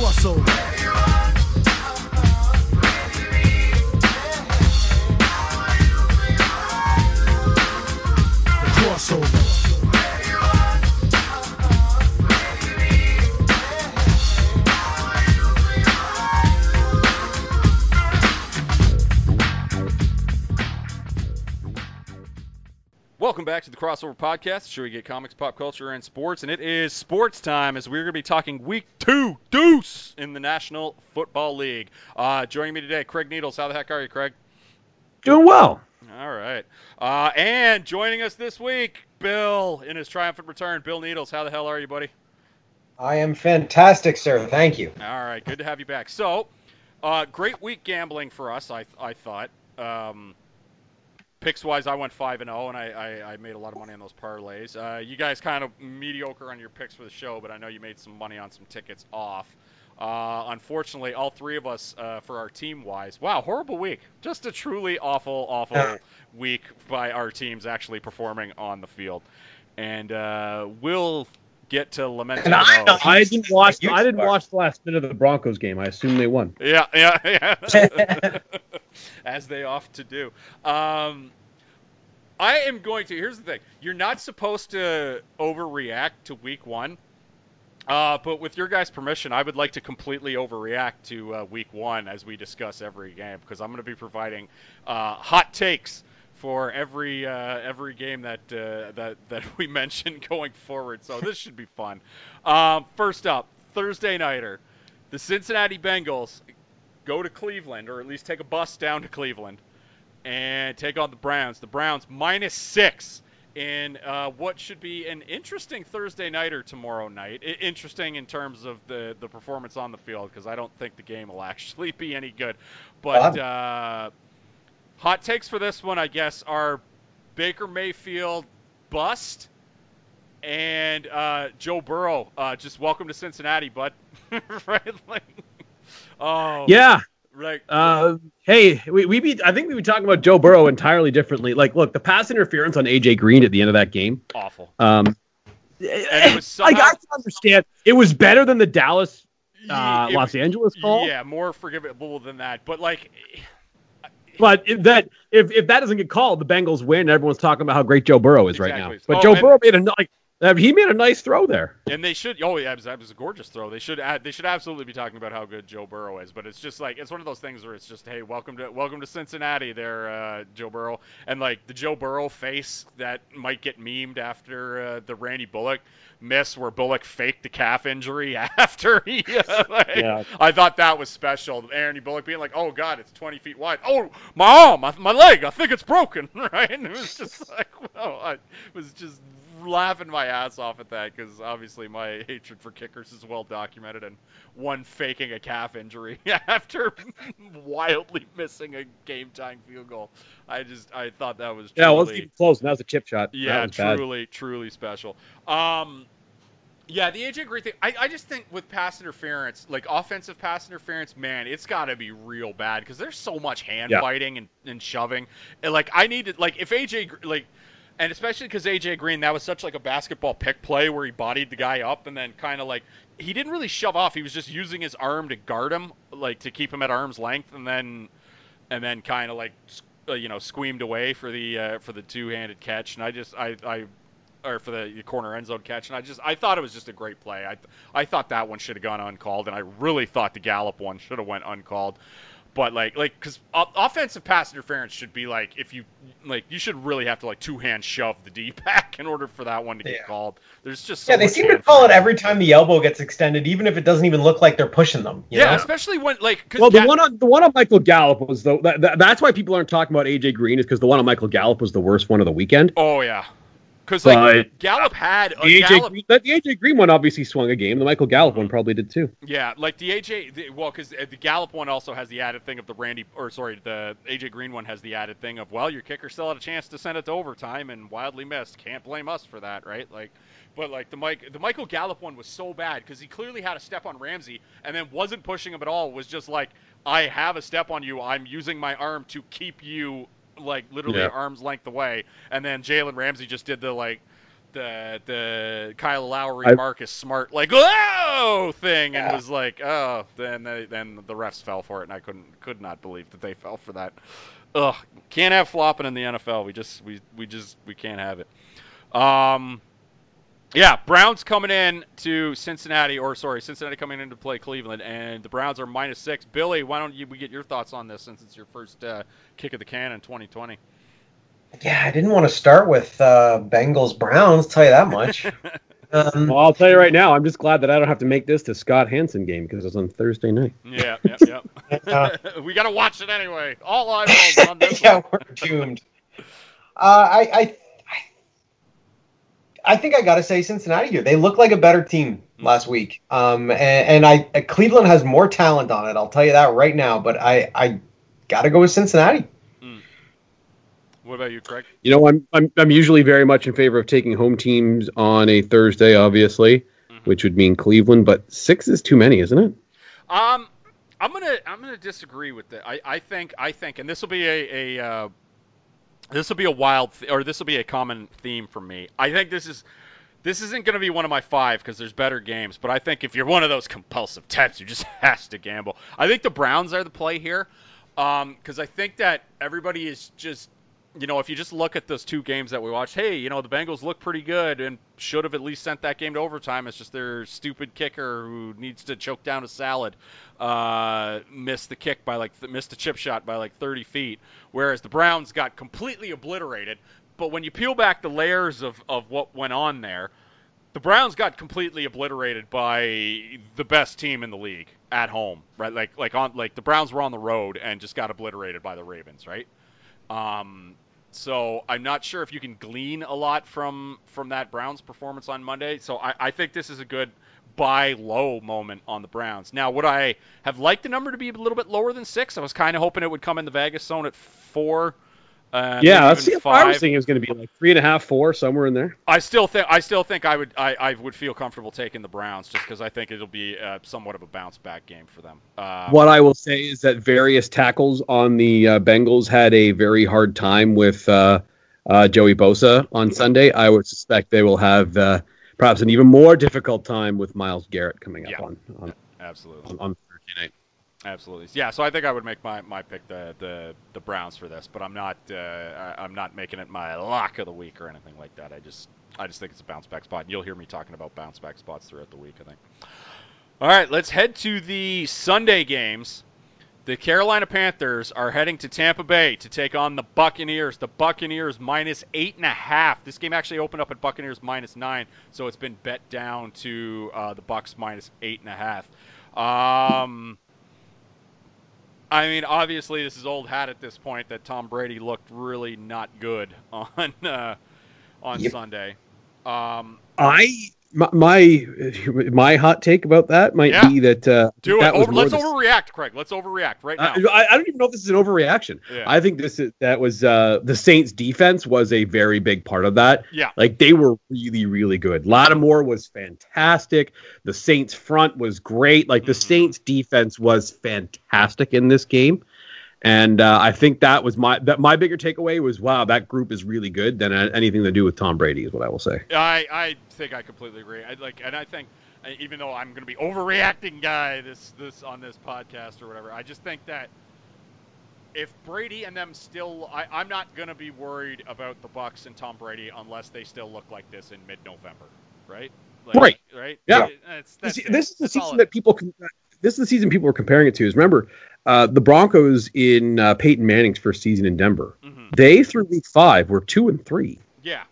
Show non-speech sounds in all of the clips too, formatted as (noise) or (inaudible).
crossover. Welcome back to the Crossover Podcast, the show we get comics, pop culture, and sports. And it is sports time as we're going to be talking week two, deuce, in the National Football League. Uh, joining me today, Craig Needles. How the heck are you, Craig? Doing well. All right. Uh, and joining us this week, Bill, in his triumphant return. Bill Needles, how the hell are you, buddy? I am fantastic, sir. Thank you. All right, good to have you back. So, uh, great week gambling for us, I, I thought. Um, picks wise, I went five and zero, and I, I, I made a lot of money on those parlays. Uh, you guys kind of mediocre on your picks for the show, but I know you made some money on some tickets off. Uh, unfortunately, all three of us uh, for our team wise, wow, horrible week. Just a truly awful, awful week by our teams actually performing on the field, and uh, we'll get to lament. And I I didn't watch. I didn't are. watch the last bit of the Broncos game. I assume they won. Yeah, yeah, yeah. (laughs) (laughs) As they oft to do. Um, I am going to. Here's the thing: you're not supposed to overreact to Week One. Uh, but with your guys' permission, I would like to completely overreact to uh, Week One as we discuss every game because I'm going to be providing uh, hot takes for every uh, every game that uh, that that (laughs) we mention going forward. So this should be fun. Um, first up, Thursday nighter, the Cincinnati Bengals go to Cleveland, or at least take a bus down to Cleveland, and take on the Browns. The Browns minus six in uh, what should be an interesting Thursday nighter tomorrow night. I- interesting in terms of the the performance on the field because I don't think the game will (laughs) actually be any good. But uh, hot takes for this one, I guess, are Baker Mayfield bust. And uh, Joe Burrow, uh, just welcome to Cincinnati, bud. (laughs) right? Like, oh, Yeah. Right. Uh, hey, we we be. I think we be talking about Joe Burrow entirely differently. Like, look, the pass interference on AJ Green at the end of that game. awful. Um, it was (laughs) like somehow- I can understand. It was better than the Dallas, uh, It- Los Angeles call. Yeah, more forgivable than that. But like, But if that if, if that doesn't get called, the Bengals win. Everyone's talking about how great Joe Burrow is right now. But Oh, Joe Burrow made a like uh, he made a nice throw there. and they should. Oh yeah, it was, that was a gorgeous throw. They should. Add, they should absolutely be talking about how good Joe Burrow is. But it's just like it's one of those things where it's just, hey, welcome to welcome to Cincinnati, there, uh, Joe Burrow, and like the Joe Burrow face that might get memed after uh, the Randy Bullock miss, where Bullock faked the calf injury (laughs) after he. Uh, like, Yeah. I thought that was special. Randy Bullock being like, "Oh God, it's 20 feet wide. Oh, my arm, my, my leg, I think it's broken." (laughs) Right? And it was just like, (laughs) well, I was just laughing my ass off at that because obviously my (laughs) hatred for kickers is well documented, and one faking a calf injury (laughs) after wildly missing a game-time field goal. I just I thought that was Yeah, it wasn't even close. And that was a chip shot. Yeah, was bad. truly, truly special. Um, yeah, the AJ Green thing. I, I just think with pass interference, like offensive pass interference, man, it's got to be real bad because there's so much hand Yeah. fighting and, and shoving. And like I needed, like if AJ like. And especially because AJ Green, that was such like a basketball pick play where he bodied the guy up and then kind of like he didn't really shove off. He was just using his arm to guard him, like to keep him at arm's length, and then and then kind of like uh, you know squeamed away for the uh, for the two-handed catch. And I just I I or for the corner end zone catch. And I just I thought it was just a great play. I I thought that one should have gone uncalled, and I really thought the Gallup one should have went uncalled. But like like because offensive pass interference should be like if you like you should really have to like two hand shove the D (laughs) back in order for that one to get Yeah. called. There's just so Yeah, they much seem to call it fighting. every time the elbow gets extended, even if it doesn't even look like they're pushing them. you Yeah, know? especially when like cause Well, the Ga- one on the one on Michael Gallup was the that, that- that's why people aren't talking about AJ Green is because the one on Michael Gallup was the worst one of the weekend. oh yeah, because like Gallup had a The AJ, Gallup Green, the AJ Green one obviously swung a game. The Michael Gallup one probably did too. Yeah, like the AJ, the, well, because uh, the Gallup one also has the added thing of the Randy, or sorry, the AJ Green one has the added thing of, well, your kicker still had a chance to send it to overtime and wildly missed. Can't blame us for that, right? Like, but like the Mike, the Michael Gallup one was so bad because he clearly had a step on Ramsey and then wasn't pushing him at all. Was just like, I have a step on you. I'm using my arm to keep you like literally Yeah. arm's length away. And then Jalen Ramsey just did the like the the Kyle Lowry, I- Marcus Smart like whoa thing, and Yeah. was like, oh, then they, then the refs fell for it, and I couldn't could not believe that they fell for that. Ugh, can't have flopping in the NFL. We just we we just we can't have it. Um, yeah, Browns coming in to Cincinnati, or sorry, Cincinnati coming in to play Cleveland, and the Browns are minus six. Billy, why don't you we get your thoughts on this since it's your first uh, kick of the can in 2020? Yeah, I didn't want to start with uh, Bengals Browns. Tell you that much. (laughs) Um, Well, I'll tell you right now, I'm just glad that I don't have to make this to Scott Hanson game because it's on Thursday night. Yeah, yep, yep. Uh, (laughs) (laughs) we gotta watch it anyway. All eyeballs on this yeah, we're doomed. Uh, I, I, I, I think I got to say Cincinnati here. They look like a better team last week. Um, and, and I, uh, Cleveland has more talent on it. I'll tell you that right now. But I, I got to go with Cincinnati. What about you, Craig? You know, I'm, I'm I'm usually very much in favor of taking home teams on a Thursday, obviously, Mhm. which would mean Cleveland, but six is too many, isn't it? Um, I'm gonna I'm gonna disagree with that. I, I think I think, and this will be a, a uh, this will be a wild th- or this will be a common theme for me. I think this is this isn't going to be one of my five because there's better games. But I think if you're one of those compulsive types who just (laughs) has to gamble, I think the Browns are the play here. Um, because I think that everybody is just, you know, if you just look at those two games that we watched, hey, you know, the Bengals look pretty good and should have at least sent that game to overtime. It's just their stupid kicker who needs to choke down a salad uh, missed the kick by like missed a chip shot by like 30 feet, whereas the Browns got completely obliterated. But when you peel back the layers of, of what went on there, the Browns got completely obliterated by the best team in the league at home, right? Like like on like the Browns were on the road and just got obliterated by the Ravens, right? Um, so I'm not sure if you can glean a lot from from that Browns performance on Monday. So I, I think this is a good buy low moment on the Browns. Now, would I have liked the number to be a little bit lower than six? I was kind of hoping it would come in the Vegas zone at four. Uh, yeah, maybe let's see even if I was thinking it was going to be like three and a half, four, somewhere in there. I still think I still think I would I, I would feel comfortable taking the Browns just because I think it'll be uh, somewhat of a bounce back game for them. Um, What I will say is that various tackles on the uh, Bengals had a very hard time with uh, uh, Joey Bosa on Sunday. I would suspect they will have uh, perhaps an even more difficult time with Myles Garrett coming up Yeah. on, on, Absolutely. on, on Thursday night. Absolutely. Yeah, so I think I would make my, my pick the, the, the Browns for this, but I'm not uh, I, I'm not making it my lock of the week or anything like that. I just I just think it's a bounce back spot. And you'll hear me talking about bounce back spots throughout the week, I think. All right, let's head to the Sunday games. The Carolina Panthers are heading to Tampa Bay to take on the Buccaneers. The Buccaneers minus eight and a half. This game actually opened up at Buccaneers minus nine, so it's been bet down to uh, the Bucs minus eight and a half. Um, I mean, obviously, this is old hat at this point that Tom Brady looked really not good (laughs) on uh, on Yep. Sunday. Um, I my, my my hot take about that might Yeah. be that uh, do that it. was Over, let's the- overreact, Craig. Let's overreact right now. I, I don't even know if this is an overreaction. Yeah. I think this is that was uh, the Saints' defense was a very big part of that. Yeah. like they were really, really good. Lattimore was fantastic. The Saints' front was great. Like the Mhm. Saints' defense was fantastic in this game, and uh, I think that was my that my bigger takeaway was wow, that group is really good. Than uh, anything to do with Tom Brady is what I will say. I, I think I completely agree. I like, and I think uh, even though I'm going to be overreacting guy this this on this podcast or whatever, I just think that if Brady and them still, I, I'm not going to be worried about the Bucs and Tom Brady unless they still look like this in mid-November, right? Like, Right. Right. Yeah. It- That's, it. this is the That's season that people can. This is the season people were comparing it to. Is remember uh, the Broncos in uh, Peyton Manning's first season in Denver. Mhm. They through week five were two and three. Yeah.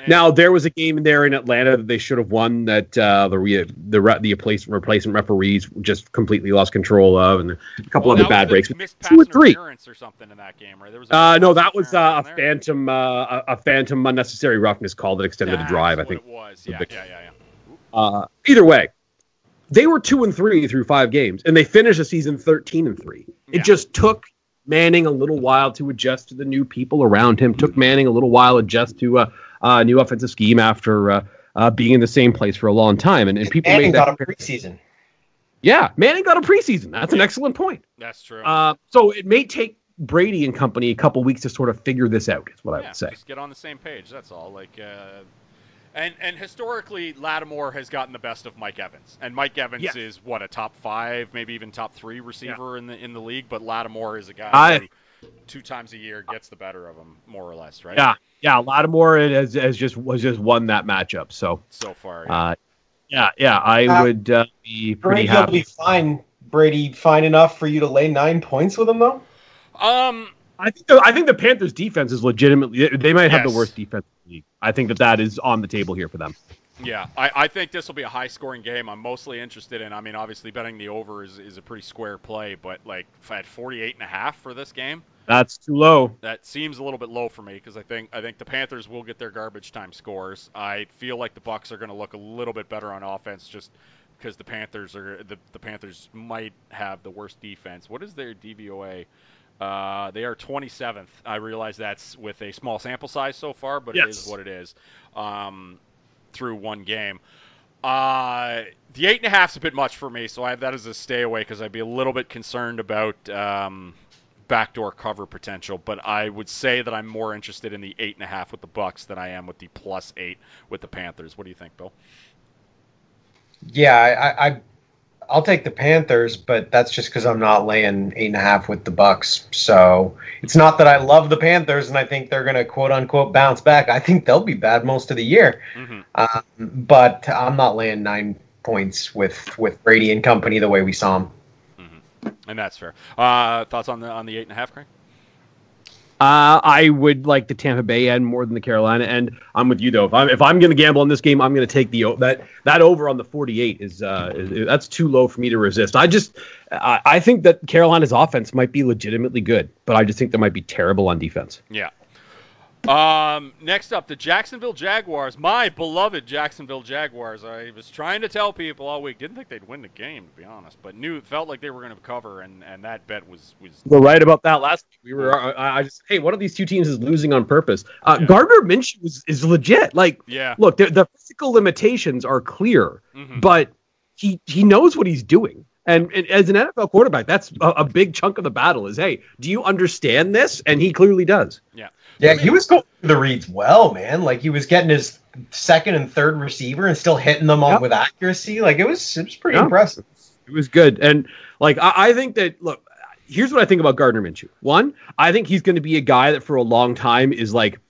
And- Now there was a game in there in Atlanta that they should have won that uh, the re- the re- the replacement replacement referees just completely lost control of, and a couple well, other bad breaks. Two and three. or something in that game, right? There was Uh, no, that was uh, a phantom uh, a a phantom unnecessary roughness call that extended the drive. I think. it was. Yeah, yeah, yeah, yeah. Uh, either way, they were two and three through five games, and they finished the season thirteen and three. It just took Manning a little while to adjust to the new people around him. Took Manning a little while to adjust to uh, a new offensive scheme after uh, uh, being in the same place for a long time. And, and people Manning made that. got a preseason. yeah, Manning got a preseason. That's an excellent point. That's true. Uh, so it may take Brady and company a couple weeks to sort of figure this out. Is what I would say. Just get on the same page. That's all. Like, uh, And and historically, Lattimore has gotten the best of Mike Evans, and Mike Evans Yes. is what a top five, maybe even top three receiver in the in the league. But Lattimore is a guy I- who two times a year gets the better of him, more or less, right? Yeah, yeah. Lattimore has, has just was just won that matchup. So, So far, yeah. uh, yeah, yeah. I Uh, would uh, be pretty Brady will happy. be fine. Brady fine enough for you to lay nine points with him though. um, I think the, I think the Panthers' defense is legitimately. They might have Yes. the worst defense in the league. I think that that is on the table here for them. Yeah, I, I think this will be a high scoring game. I'm mostly interested in, I mean, obviously betting the over is, is a pretty square play, but like had 48 and a half for this game, That's too low. that seems a little bit low for me because I think I think the Panthers will get their garbage time scores. I feel like the Bucs are going to look a little bit better on offense just because the Panthers are the, the Panthers might have the worst defense. What is their DVOA? Uh, they are 27th. I realize that's with a small sample size so far, but it is what it is um, through one game. Uh, the eight and a half's a bit much for me, so I have that as a stay away because I'd be a little bit concerned about um, backdoor cover potential. But I would say that I'm more interested in the eight and a half with the Bucs than I am with the plus eight with the Panthers. What do you think, Bill? Yeah, I, I, I I'll take the Panthers, but that's just because I'm not laying eight and a half with the Bucs. So it's not that I love the Panthers and I think they're gonna quote unquote bounce back. I think they'll be bad most of the year. Mm-hmm. Um, but I'm not laying nine points with with Brady and company the way we saw them. And that's fair. Uh, thoughts on the on the eight and a half, Craig? Uh, I would like the Tampa Bay end more than the Carolina end. I'm with you though. If I'm if I'm going to gamble on this game, I'm going to take the that that over on the 48 is, uh, is that's too low for me to resist. I just I, I think that Carolina's offense might be legitimately good, but I just think they might be terrible on defense. Yeah. Um, next up, the Jacksonville Jaguars. My beloved Jacksonville Jaguars. I was trying to tell people all week. Didn't think they'd win the game, to be honest, but knew felt like they were going to cover, and, and that bet was was We're right about that last week. We were I, I just hey, one of these two teams is losing on purpose. Uh, Yeah. Gardner Minshew is, is legit. Like yeah. look, the, the physical limitations are clear, Mhm. but he he knows what he's doing. And, and as an NFL quarterback, that's a, a big chunk of the battle. Is hey, do you understand this? And he clearly does. Yeah. Yeah, he was going through the reads well, man. Like he was getting his second and third receiver and still hitting them on Yep. with accuracy. Like it was it was pretty Yeah. impressive. It was good. And like I, I think that look, here's what I think about Gardner Minshew. One, I think he's going to be a guy that for a long time is like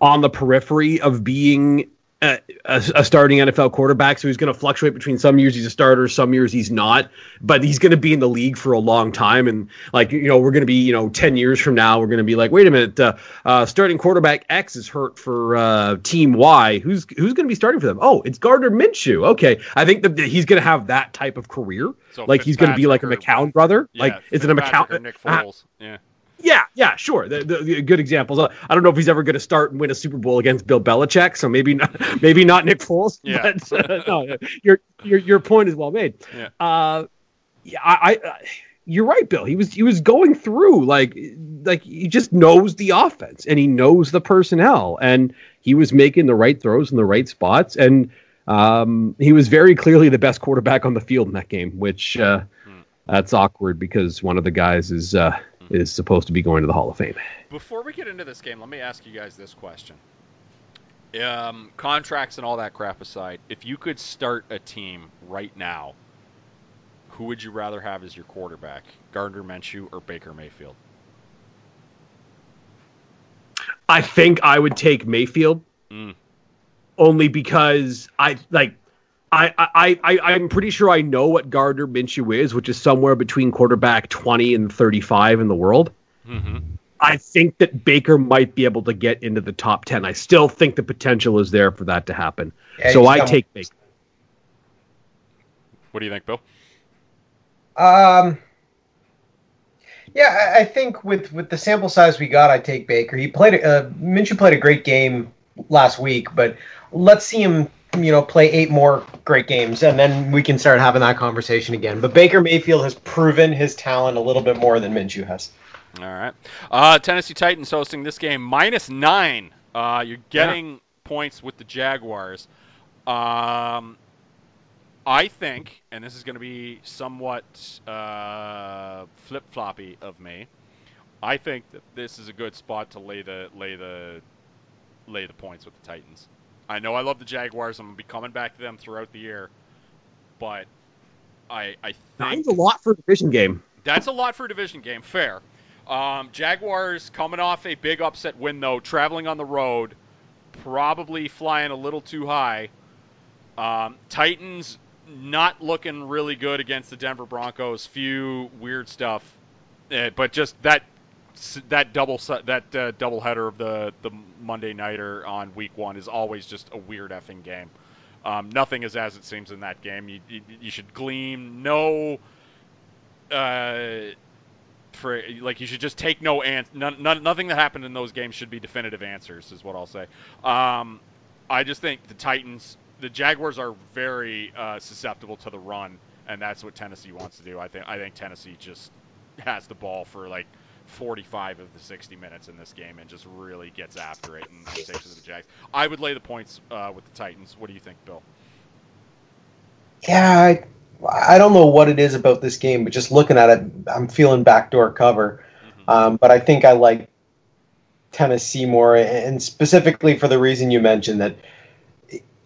on the periphery of being a, a, starting NFL quarterback. So he's going to fluctuate between some years he's a starter, some years he's not. But he's going to be in the league for a long time. And like you know, we're going to be you know ten years from now, we're going to be like, wait a minute, uh, uh, starting quarterback X is hurt for uh, Team Y. Who's who's going to be starting for them? Oh, it's Gardner Minshew. Okay, I think that he's going to have that type of career. So like he's going to be like a McCown brother. Yeah, like is it a McCown? Nick Foles? (laughs) yeah. Yeah, yeah, sure. The, the, the good examples. Uh, I don't know if he's ever going to start and win a Super Bowl against Bill Belichick, so maybe not, (laughs) maybe not Nick Foles. Yeah. But, uh, no, your your your point is well made. Yeah. Uh, yeah, I, I, you're right, Bill. He was he was going through like like he just knows the offense and he knows the personnel and he was making the right throws in the right spots and um, he was very clearly the best quarterback on the field in that game, which uh, that's awkward because one of the guys is uh, is supposed to be going to the Hall of Fame. Before we get into this game, let me ask you guys this question. Um, contracts and all that crap aside, if you could start a team right now, who would you rather have as your quarterback, Gardner Minshew or Baker Mayfield? I think I would take Mayfield Mm. only because I like. I, I, I, I'm pretty sure I know what Gardner Minshew is, which is somewhere between quarterback 20 and 35 in the world. Mm-hmm. I think that Baker might be able to get into the top 10. I still think the potential is there for that to happen. Yeah, so I got- take Baker. What do you think, Bill? Um, yeah, I, I think with with the sample size we got, I take Baker. He played uh, Minshew played a great game last week, but let's see him, you know, play eight more great games, and then we can start having that conversation again. But Baker Mayfield has proven his talent a little bit more than Minshew has. All right. Uh, Tennessee Titans hosting this game minus nine. Uh, you're getting points with the Jaguars. Um, I think, and this is going to be somewhat uh, flip floppy of me. I think that this is a good spot to lay the lay the lay the points with the Titans. I know I love the Jaguars. I'm gonna be coming back to them throughout the year, but I I think Nine's a lot for a division game. that's a lot for a division game. Fair. Um, Jaguars coming off a big upset win though, traveling on the road, probably flying a little too high. Um, Titans not looking really good against the Denver Broncos. Few weird stuff, Eh, but just that that double that uh, double header of the the Monday nighter on week one is always just a weird effing game. Um, nothing is as it seems in that game. You, you, you should glean no uh, for like you should just take no ans- none, none, nothing that happened in those games should be definitive answers is what I'll say. Um, I just think the Titans, the Jaguars are very uh, susceptible to the run, and that's what Tennessee wants to do. I think I think Tennessee just has the ball for like 45 of the 60 minutes in this game and just really gets after it and, and takes it to the Jags. I would lay the points uh, with the Titans. What do you think, Bill? Yeah, I, I don't know what it is about this game, but just looking at it, I'm feeling backdoor cover. Um, but I think I like Tennessee more, and specifically for the reason you mentioned that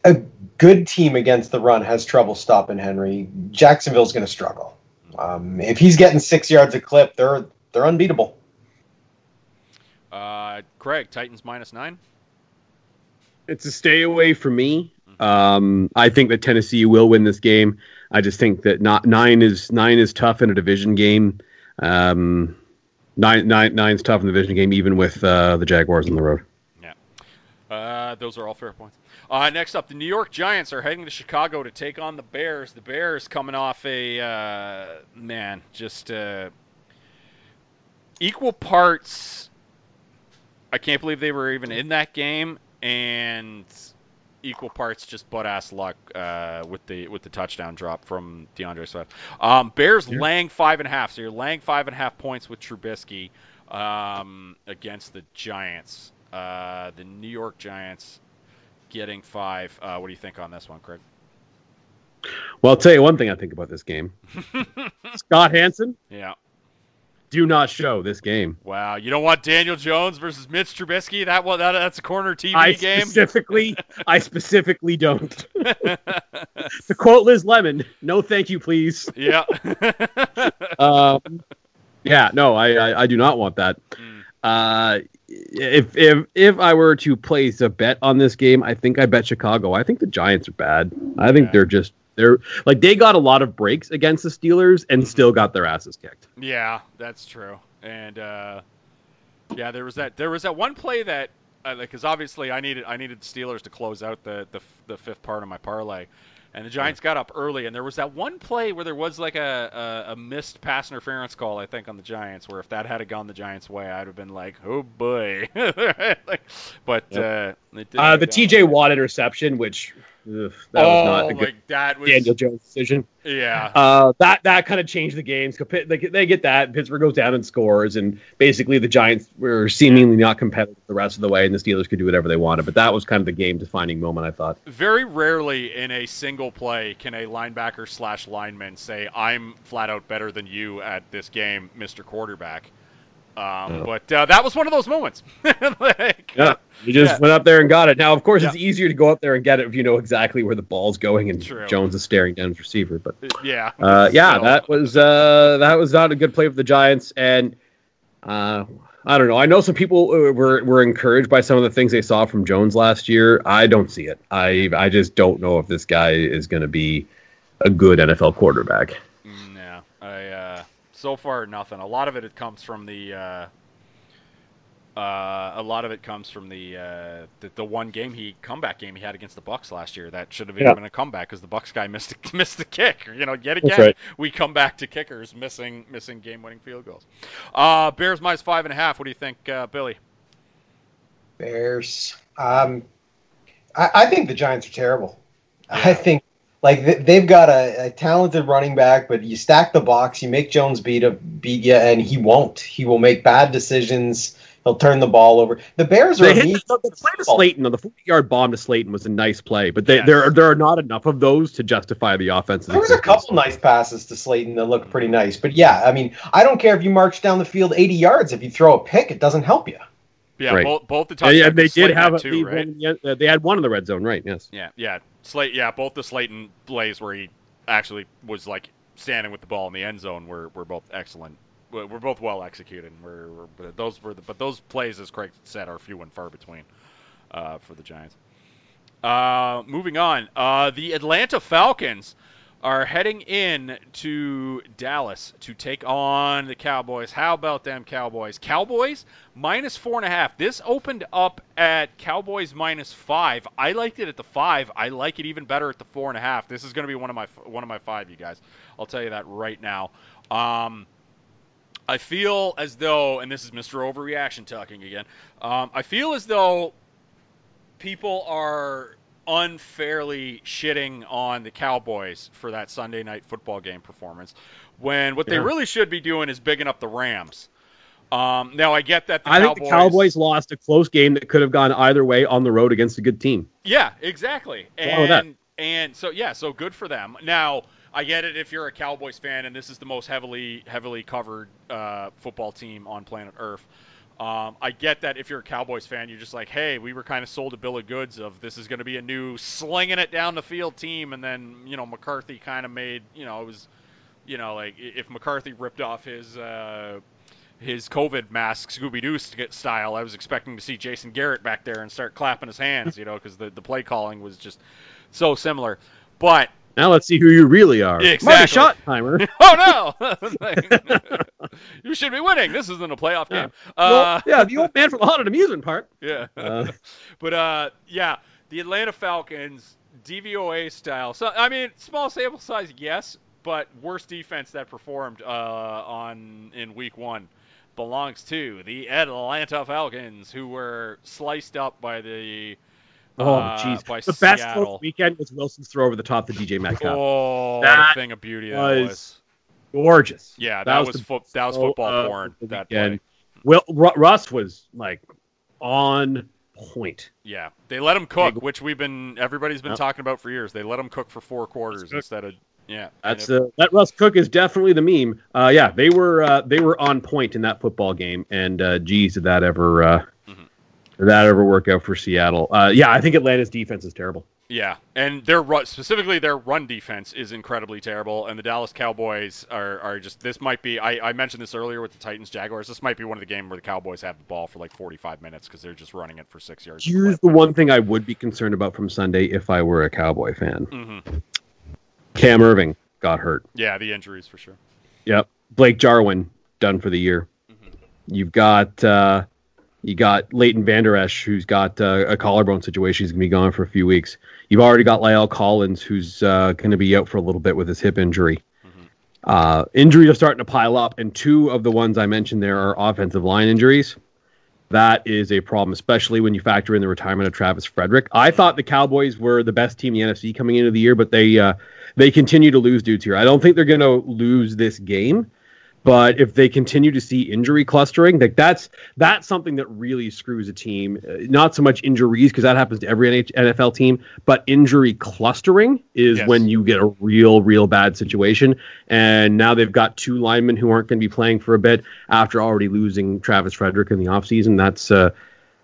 a good team against the run has trouble stopping Henry. Jacksonville's going to struggle. Um, if he's getting six yards a clip, they're they're unbeatable. Uh, Craig, Titans minus nine. It's a stay away for me. Um, I think that Tennessee will win this game. I just think that not nine is nine is tough in a division game. Um, nine nine nine's tough in the division game, even with uh, the Jaguars on the road. Yeah, uh, those are all fair points. Uh, next up, the New York Giants are heading to Chicago to take on the Bears. The Bears coming off a uh, man, just uh, equal parts. I can't believe they were even in that game, and equal parts just butt ass luck uh, with the with the touchdown drop from D'Andre Swift. Um, Bears Yeah. laying five and a half, so you're laying five and a half points with Trubisky um, against the Giants. Uh, the New York Giants getting five. Uh, what do you think on this one, Craig? Well, I'll tell you one thing I think about this game. (laughs) Scott Hanson, Yeah. Do not show this game. Wow. You don't want Daniel Jones versus Mitch Trubisky? That one. That, that's a corner TV I game. specifically, I specifically don't. (laughs) to quote Liz Lemon, "No, thank you, please." yeah. (laughs) um, yeah, no, I, I, I do not want that. Mm. Uh, if if if I were to place a bet on this game, I think I bet Chicago. I think the Giants are bad. I think Yeah. they're just they're like they got a lot of breaks against the Steelers and still got their asses kicked. Yeah, that's true. And uh, yeah, there was that there was that one play that because obviously I needed I needed the Steelers to close out the the, the fifth part of my parlay, and the Giants got up early, and there was that one play where there was like a, a, a missed pass interference call I think on the Giants, where if that had gone the Giants' way, I'd have been like, oh boy. (laughs) like, but uh, it didn't Uh, the. T.J. Watt interception, which ugh, that oh was not a my, good that was Daniel Jones decision. yeah. Uh, that that kind of changed the games. They they get that Pittsburgh goes down and scores, and basically the Giants were seemingly not competitive the rest of the way, and the Steelers could do whatever they wanted. But that was kind of the game defining moment, I thought. Very rarely in a single play can a linebacker slash lineman say, "I'm flat out better than you at this game, Mr. Quarterback." Um, Yeah. But uh, that was one of those moments. (laughs) like, Yeah, you just Yeah. went up there and got it. Now, of course, it's easier to go up there and get it if you know exactly where the ball's going and True. Jones is staring down his receiver. But yeah. uh, yeah, Still. that was uh, that was not a good play for the Giants, and uh, I don't know. I know some people uh, were were encouraged by some of the things they saw from Jones last year. I don't see it. I I just don't know if this guy is going to be a good NFL quarterback. No, I uh, so far nothing. A lot of it, it comes from the. Uh, uh, a lot of it comes from the, uh, the the one game he comeback game he had against the Bucs last year. That should have Yeah. been a comeback because the Bucs guy (laughs) missed a, missed the kick. You know, yet again right. we come back to kickers missing missing game winning field goals. Uh, Bears minus five and a half. What do you think, uh, Billy? Bears. Um, I, I think the Giants are terrible. Yeah. I think like they've got a, a talented running back, but you stack the box, you make Jones beat a, beat you, and he won't. He will make bad decisions. He'll turn the ball over. The Bears are They a hit the, the play to Slayton on the 40 yard bomb to Slayton was a nice play, but they, Yes. there there are not enough of those to justify the offense. There was a couple nice passes to Slayton that looked pretty nice, but yeah, I mean, I don't care if you march down the field 80 yards. If you throw a pick, it doesn't help you. Yeah, Right. both both the Yeah, touchdowns. yeah, they did have a, two, they, right? one, yeah, uh, they had one in the red zone, right? Yes. Yeah, yeah. Slate, yeah, both the Slayton plays where he actually was like standing with the ball in the end zone were, were both excellent. We're both well executed. Were, were but those were the, but those plays, as Craig said, are few and far between uh, for the Giants. Uh, moving on, uh, the Atlanta Falcons are heading in to Dallas to take on the Cowboys. How about them Cowboys? Cowboys minus four and a half. This opened up at Cowboys minus five. I liked it at the five. I like it even better at the four and a half. This is going to be one of my one of my five, you guys. I'll tell you that right now. Um, I feel as though, and this is Mr. Overreaction talking again. Um, I feel as though people are unfairly shitting on the Cowboys for that Sunday night football game performance, when what they really should be doing is bigging up the Rams. Um, now I get that the I Cowboys, think the Cowboys lost a close game that could have gone either way on the road against a good team. Yeah, exactly. What's wrong with that? And and so yeah, so good for them. Now I get it if you're a Cowboys fan and this is the most heavily heavily covered uh, football team on planet Earth. Um, I get that if you're a Cowboys fan, you're just like, hey, we were kind of sold a bill of goods of this is going to be a new slinging it down the field team, and then you know McCarthy kind of made you know it was, you know like if McCarthy ripped off his. Uh, his COVID mask, Scooby Doo style. I was expecting to see Jason Garrett back there and start clapping his hands, you know, because the, the play calling was just so similar. But Now let's see who you really are. Yeah, Marty exactly. Schottenheimer. (laughs) oh no, (laughs) you should be winning. This isn't a playoff Yeah. game. Well, Uh, yeah, the old man from the haunted amusement park. (laughs) yeah, Uh, but uh, yeah, the Atlanta Falcons DVOA style. So I mean, small sample size, yes, but worst defense that performed uh, on in Week One belongs to the Atlanta Falcons, who were sliced up by the oh, uh, jeez. by the best Seattle. throw of the weekend was Wilson's throw over the top to DJ Metcalf. Oh, That thing of beauty that was. was Gorgeous. Yeah, that, That was, was fo- that was football porn. That weekend. play. Will Ru- Russ was like on point. Yeah, they let him cook, which we've been everybody's been talking about for years. They let him cook for four quarters instead of yeah. That's if- uh, that Russ Cook is definitely the meme. Uh, yeah, they were uh, they were on point in that football game, and uh, geez, did that ever uh, Mhm. That ever work out for Seattle? Uh, yeah, I think Atlanta's defense is terrible. yeah, and their run, specifically their run defense is incredibly terrible, and the Dallas Cowboys are, are just this might be I, I mentioned this earlier with the Titans Jaguars. This might be one of the game where the Cowboys have the ball for like 45 minutes because they're just running it for six yards. Here's the one thing I would be concerned about from Sunday if I were a Cowboy fan. hmm Cam Erving got hurt. Yeah, the injuries for sure. Yep. Blake Jarwin done for the year. Mhm. You've got uh, you got Leighton Vander Esch, who's got uh, a collarbone situation. He's gonna be gone for a few weeks. You've already got La'el Collins, who's uh, gonna be out for a little bit with his hip injury. Mhm. Uh, injuries are starting to pile up, and two of the ones I mentioned there are offensive line injuries. That is a problem, especially when you factor in the retirement of Travis Frederick. I thought the Cowboys were the best team in the NFC coming into the year, but they uh, they continue to lose dudes here. I don't think they're going to lose this game, but if they continue to see injury clustering, like that's that's something that really screws a team. Uh, not so much injuries because that happens to every NFL team, but injury clustering is Yes. when you get a real, real bad situation. And now they've got two linemen who aren't going to be playing for a bit after already losing Travis Frederick in the offseason. That's uh,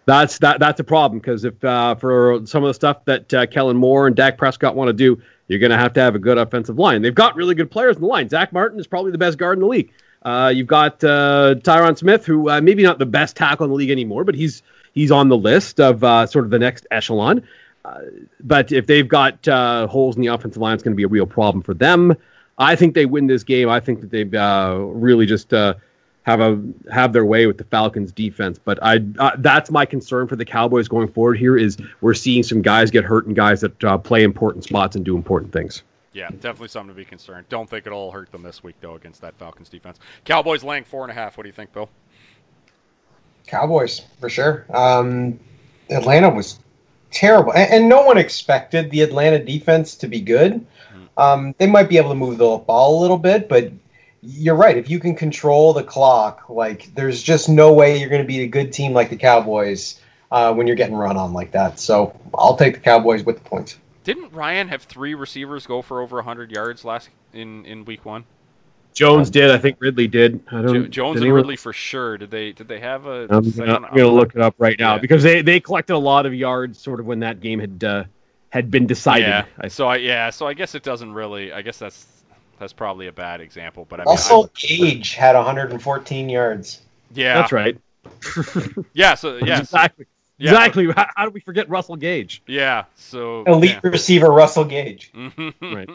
that's that that's a problem because if uh, for some of the stuff that uh, Kellen Moore and Dak Prescott want to do, you're going to have to have a good offensive line. They've got really good players in the line. Zack Martin is probably the best guard in the league. Uh, you've got uh, Tyron Smith, who uh, maybe not the best tackle in the league anymore, but he's he's on the list of uh, sort of the next echelon. Uh, but if they've got holes in the offensive line, it's going to be a real problem for them. I think they win this game. I think that they've uh, really just have a have their way with the Falcons defense. But I that's my concern for the Cowboys going forward. Here is we're seeing some guys get hurt and guys that play important spots and do important things. Yeah, definitely something to be concerned. Don't think it'll hurt them this week though against that Falcons defense. Cowboys laying four and a half. What do you think, Bill? Cowboys for sure. Um, Atlanta was terrible, and, and no one expected the Atlanta defense to be good. Um, they might be able to move the ball a little bit, but you're right. If you can control the clock, like there's just no way you're going to beat a good team like the Cowboys uh, when you're getting run on like that. So I'll take the Cowboys with the points. Didn't Ryan have three receivers go for over 100 yards last in in week one? Jones did. I think Ridley did. I don't. Jo- Jones did and anyone- Ridley for sure. Did they? Did they have a I'm gonna, gonna look it up right now Yeah. because they, they collected a lot of yards sort of when that game had uh, had been decided. Yeah. I- So I yeah. So I guess it doesn't really. I guess that's that's probably a bad example. But I mean, Also, I- Gage had 114 yards. yeah, That's right. (laughs) Yeah. So yeah. so- exactly. Yeah, exactly. How, (laughs) how do we forget Russell Gage? yeah. So Elite receiver Russell Gage. (laughs) Right.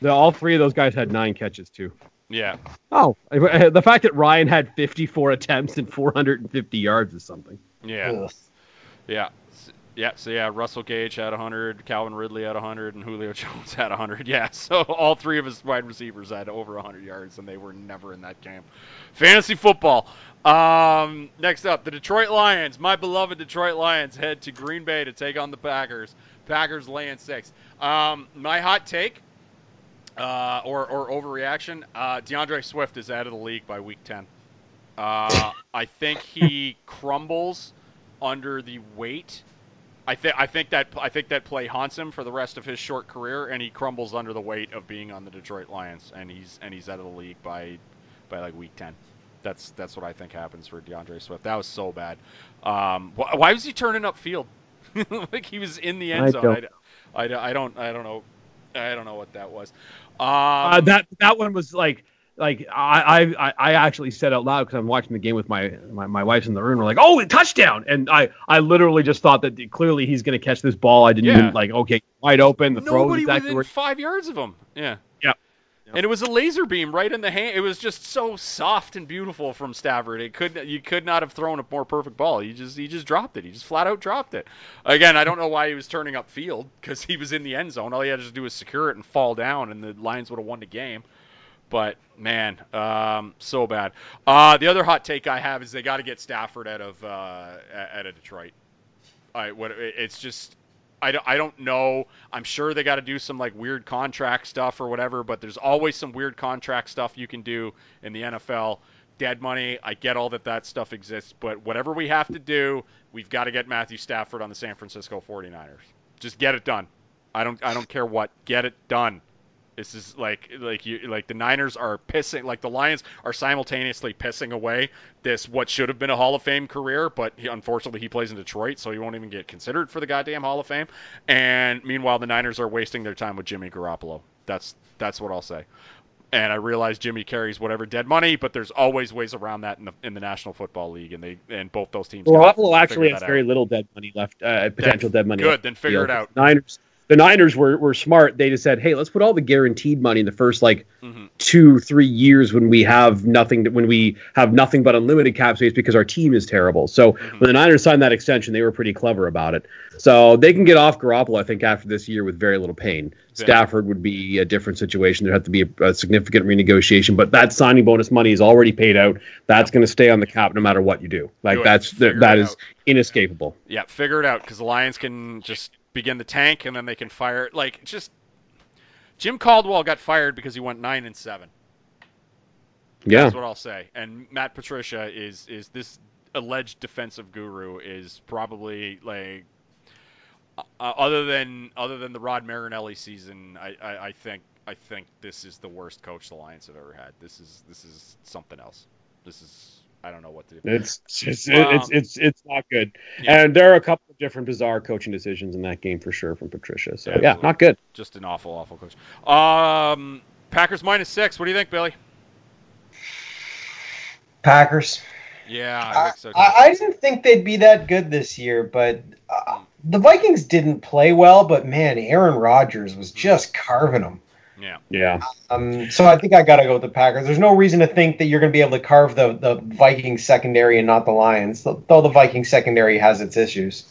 The, all three of those guys had nine catches too. yeah. Oh, eh, the fact that Ryan had 54 attempts and 450 yards is something. Yeah. Ugh. Yeah. Yeah, so yeah, Russell Gage had 100, Calvin Ridley had 100, and Julio (laughs) Jones had 100. Yeah, (laughs) so all three of his wide receivers had over 100 yards, and they were never in that game. Fantasy football. Um, next up, the Detroit Lions, my beloved Detroit Lions, head to Green Bay to take on the Packers. Packers laying six. Um, my hot take, uh, or, or overreaction, uh, D'Andre Swift is out of the league by week 10. Uh, (laughs) I think he crumbles under the weight. I think I think that I think that play haunts him for the rest of his short career, and he crumbles under the weight of being on the Detroit Lions, and he's and he's out of the league by by like week ten. That's that's what I think happens for D'Andre Swift. That was so bad. Um, why, why was he turning up field? (laughs) like he was in the end I zone. don't- I, I, I don't I don't know I don't know what that was. Um, Uh, that that one was like like I I, I actually said out loud because I'm watching the game with my, my my wife's in the room. We're like, oh, touchdown! And I I literally just thought that clearly he's going to catch this ball. I didn't Yeah. even like okay, wide open. The throw Nobody is exactly within where. five yards of him. Yeah. Yeah. And it was a laser beam right in the hand. It was just so soft and beautiful from Stafford. It could you could not have thrown a more perfect ball. He just he just dropped it. He just flat out dropped it. Again, I don't know why he was turning up field because he was in the end zone. All he had to do was secure it and fall down, and the Lions would have won the game. But man, um, so bad. Uh, the other hot take I have is they got to get Stafford out of uh, out of Detroit. I what it's just I don't, I don't know. I'm sure they got to do some like weird contract stuff or whatever, but there's always some weird contract stuff you can do in the NFL. Dead money, I get all that that stuff exists, but whatever we have to do, we've got to get Matthew Stafford on the San Francisco 49ers. Just get it done. I don't I don't care what. Get it done. This is like like you like the Niners are pissing like the Lions are simultaneously pissing away this what should have been a Hall of Fame career, but he, unfortunately he plays in Detroit, so he won't even get considered for the goddamn Hall of Fame. And meanwhile, the Niners are wasting their time with Jimmy Garoppolo. That's that's what I'll say. And I realize Jimmy carries whatever dead money, but there's always ways around that in the in the National Football League, and they and both those teams. Garoppolo actually has very out. little dead money left, uh, potential dead money. good, left then figure it out. Niners, the Niners were, were smart. They just said, hey, let's put all the guaranteed money in the first like Mhm. two, three years when we have nothing, when we have nothing but unlimited cap space because our team is terrible. So Mm-hmm. when the Niners signed that extension, they were pretty clever about it. So they can get off Garoppolo, I think, after this year with very little pain. Yeah. Stafford would be a different situation. There'd have to be a, a significant renegotiation, but that signing bonus money is already paid out. That's going to stay on the cap no matter what you do. Like Do that's that is out. inescapable. Yeah, figure it out because the Lions can just begin the tank and then they can fire. Like just Jim Caldwell got fired because he went nine and seven. Yeah. That's what I'll say. And Matt Patricia is is this alleged defensive guru is probably like uh, other than other than the Rod Marinelli season, I, I, I think I think this is the worst coach the Lions have ever had. This is this is something else. This is I don't know what to do. It's it's Wow. it's it's it's not good. Yeah. And there are a couple of different bizarre coaching decisions in that game for sure from Patricia. So yeah, Absolutely. not good. Just an awful, awful coach. Um, Packers minus six. What do you think, Billy? Packers. Yeah, I I, think so. I, I didn't think they'd be that good this year, but uh, the Vikings didn't play well. But man, Aaron Rodgers was just carving them. Yeah. Yeah. Um, so I think I got to go with the Packers. There's no reason to think that you're going to be able to carve the the Vikings secondary and not the Lions, though the Vikings secondary has its issues.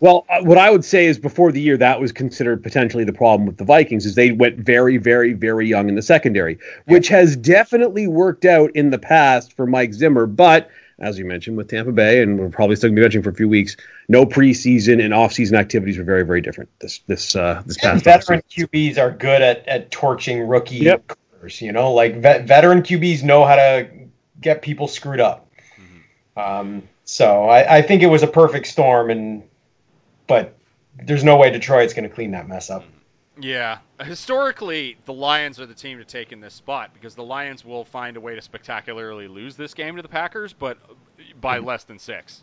Well, uh, what I would say is before the year that was considered potentially the problem with the Vikings is they went very, very, very young in the secondary, which has definitely worked out in the past for Mike Zimmer. But as you mentioned with Tampa Bay, and we're probably still going to be mentioning for a few weeks, no preseason and off-season activities were very, very different this this uh, this And past veteran offseason. QBs are good at, at torching rookie Yep. corners. You know, like vet, veteran QBs know how to get people screwed up. Um, so I, I think it was a perfect storm, and but there's no way Detroit's going to clean that mess up. Yeah, historically, the Lions are the team to take in this spot because the Lions will find a way to spectacularly lose this game to the Packers, but by mm-hmm. less than six.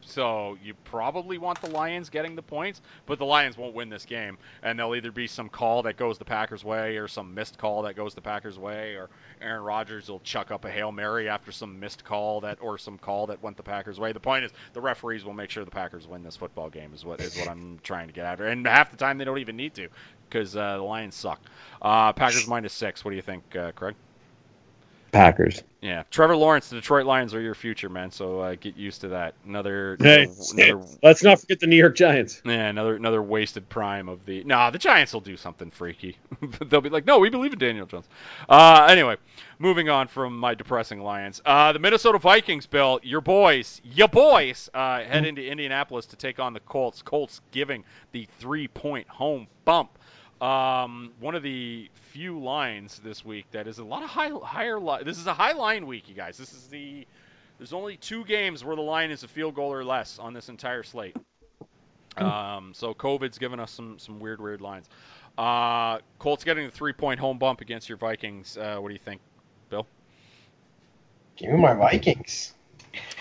So you probably want the Lions getting the points, but the Lions won't win this game, and there'll either be some call that goes the Packers' way, or some missed call that goes the Packers' way, or Aaron Rodgers will chuck up a hail mary after some missed call that, or some call that went the Packers' way. The point is, the referees will make sure the Packers win this football game. Is what is what I'm trying to get after, and half the time they don't even need to, because uh, the Lions suck. Uh, Packers minus six. What do you think, uh, Craig? Packers. Yeah, Trevor Lawrence, the Detroit Lions are your future, man. So uh, get used to that. Another, Hey, another, (laughs) another let's not forget the New York Giants. yeah, another another wasted prime of the. Nah, the Giants will do something freaky. (laughs) They'll be like, no, we believe in Daniel Jones. Uh, anyway, moving on from my depressing Lions. Uh, the Minnesota Vikings, Bill, your boys, your boys, uh, head into Indianapolis to take on the Colts. Colts giving the three-point home bump. Um, one of the few lines this week that is a lot of high, higher. Li- this is a high line week, you guys. This is the. There's only two games where the line is a field goal or less on this entire slate. Um, so COVID's given us some some weird weird lines. Uh, Colts getting the three point home bump against your Vikings. Uh, what do you think, Bill? Give me my Vikings.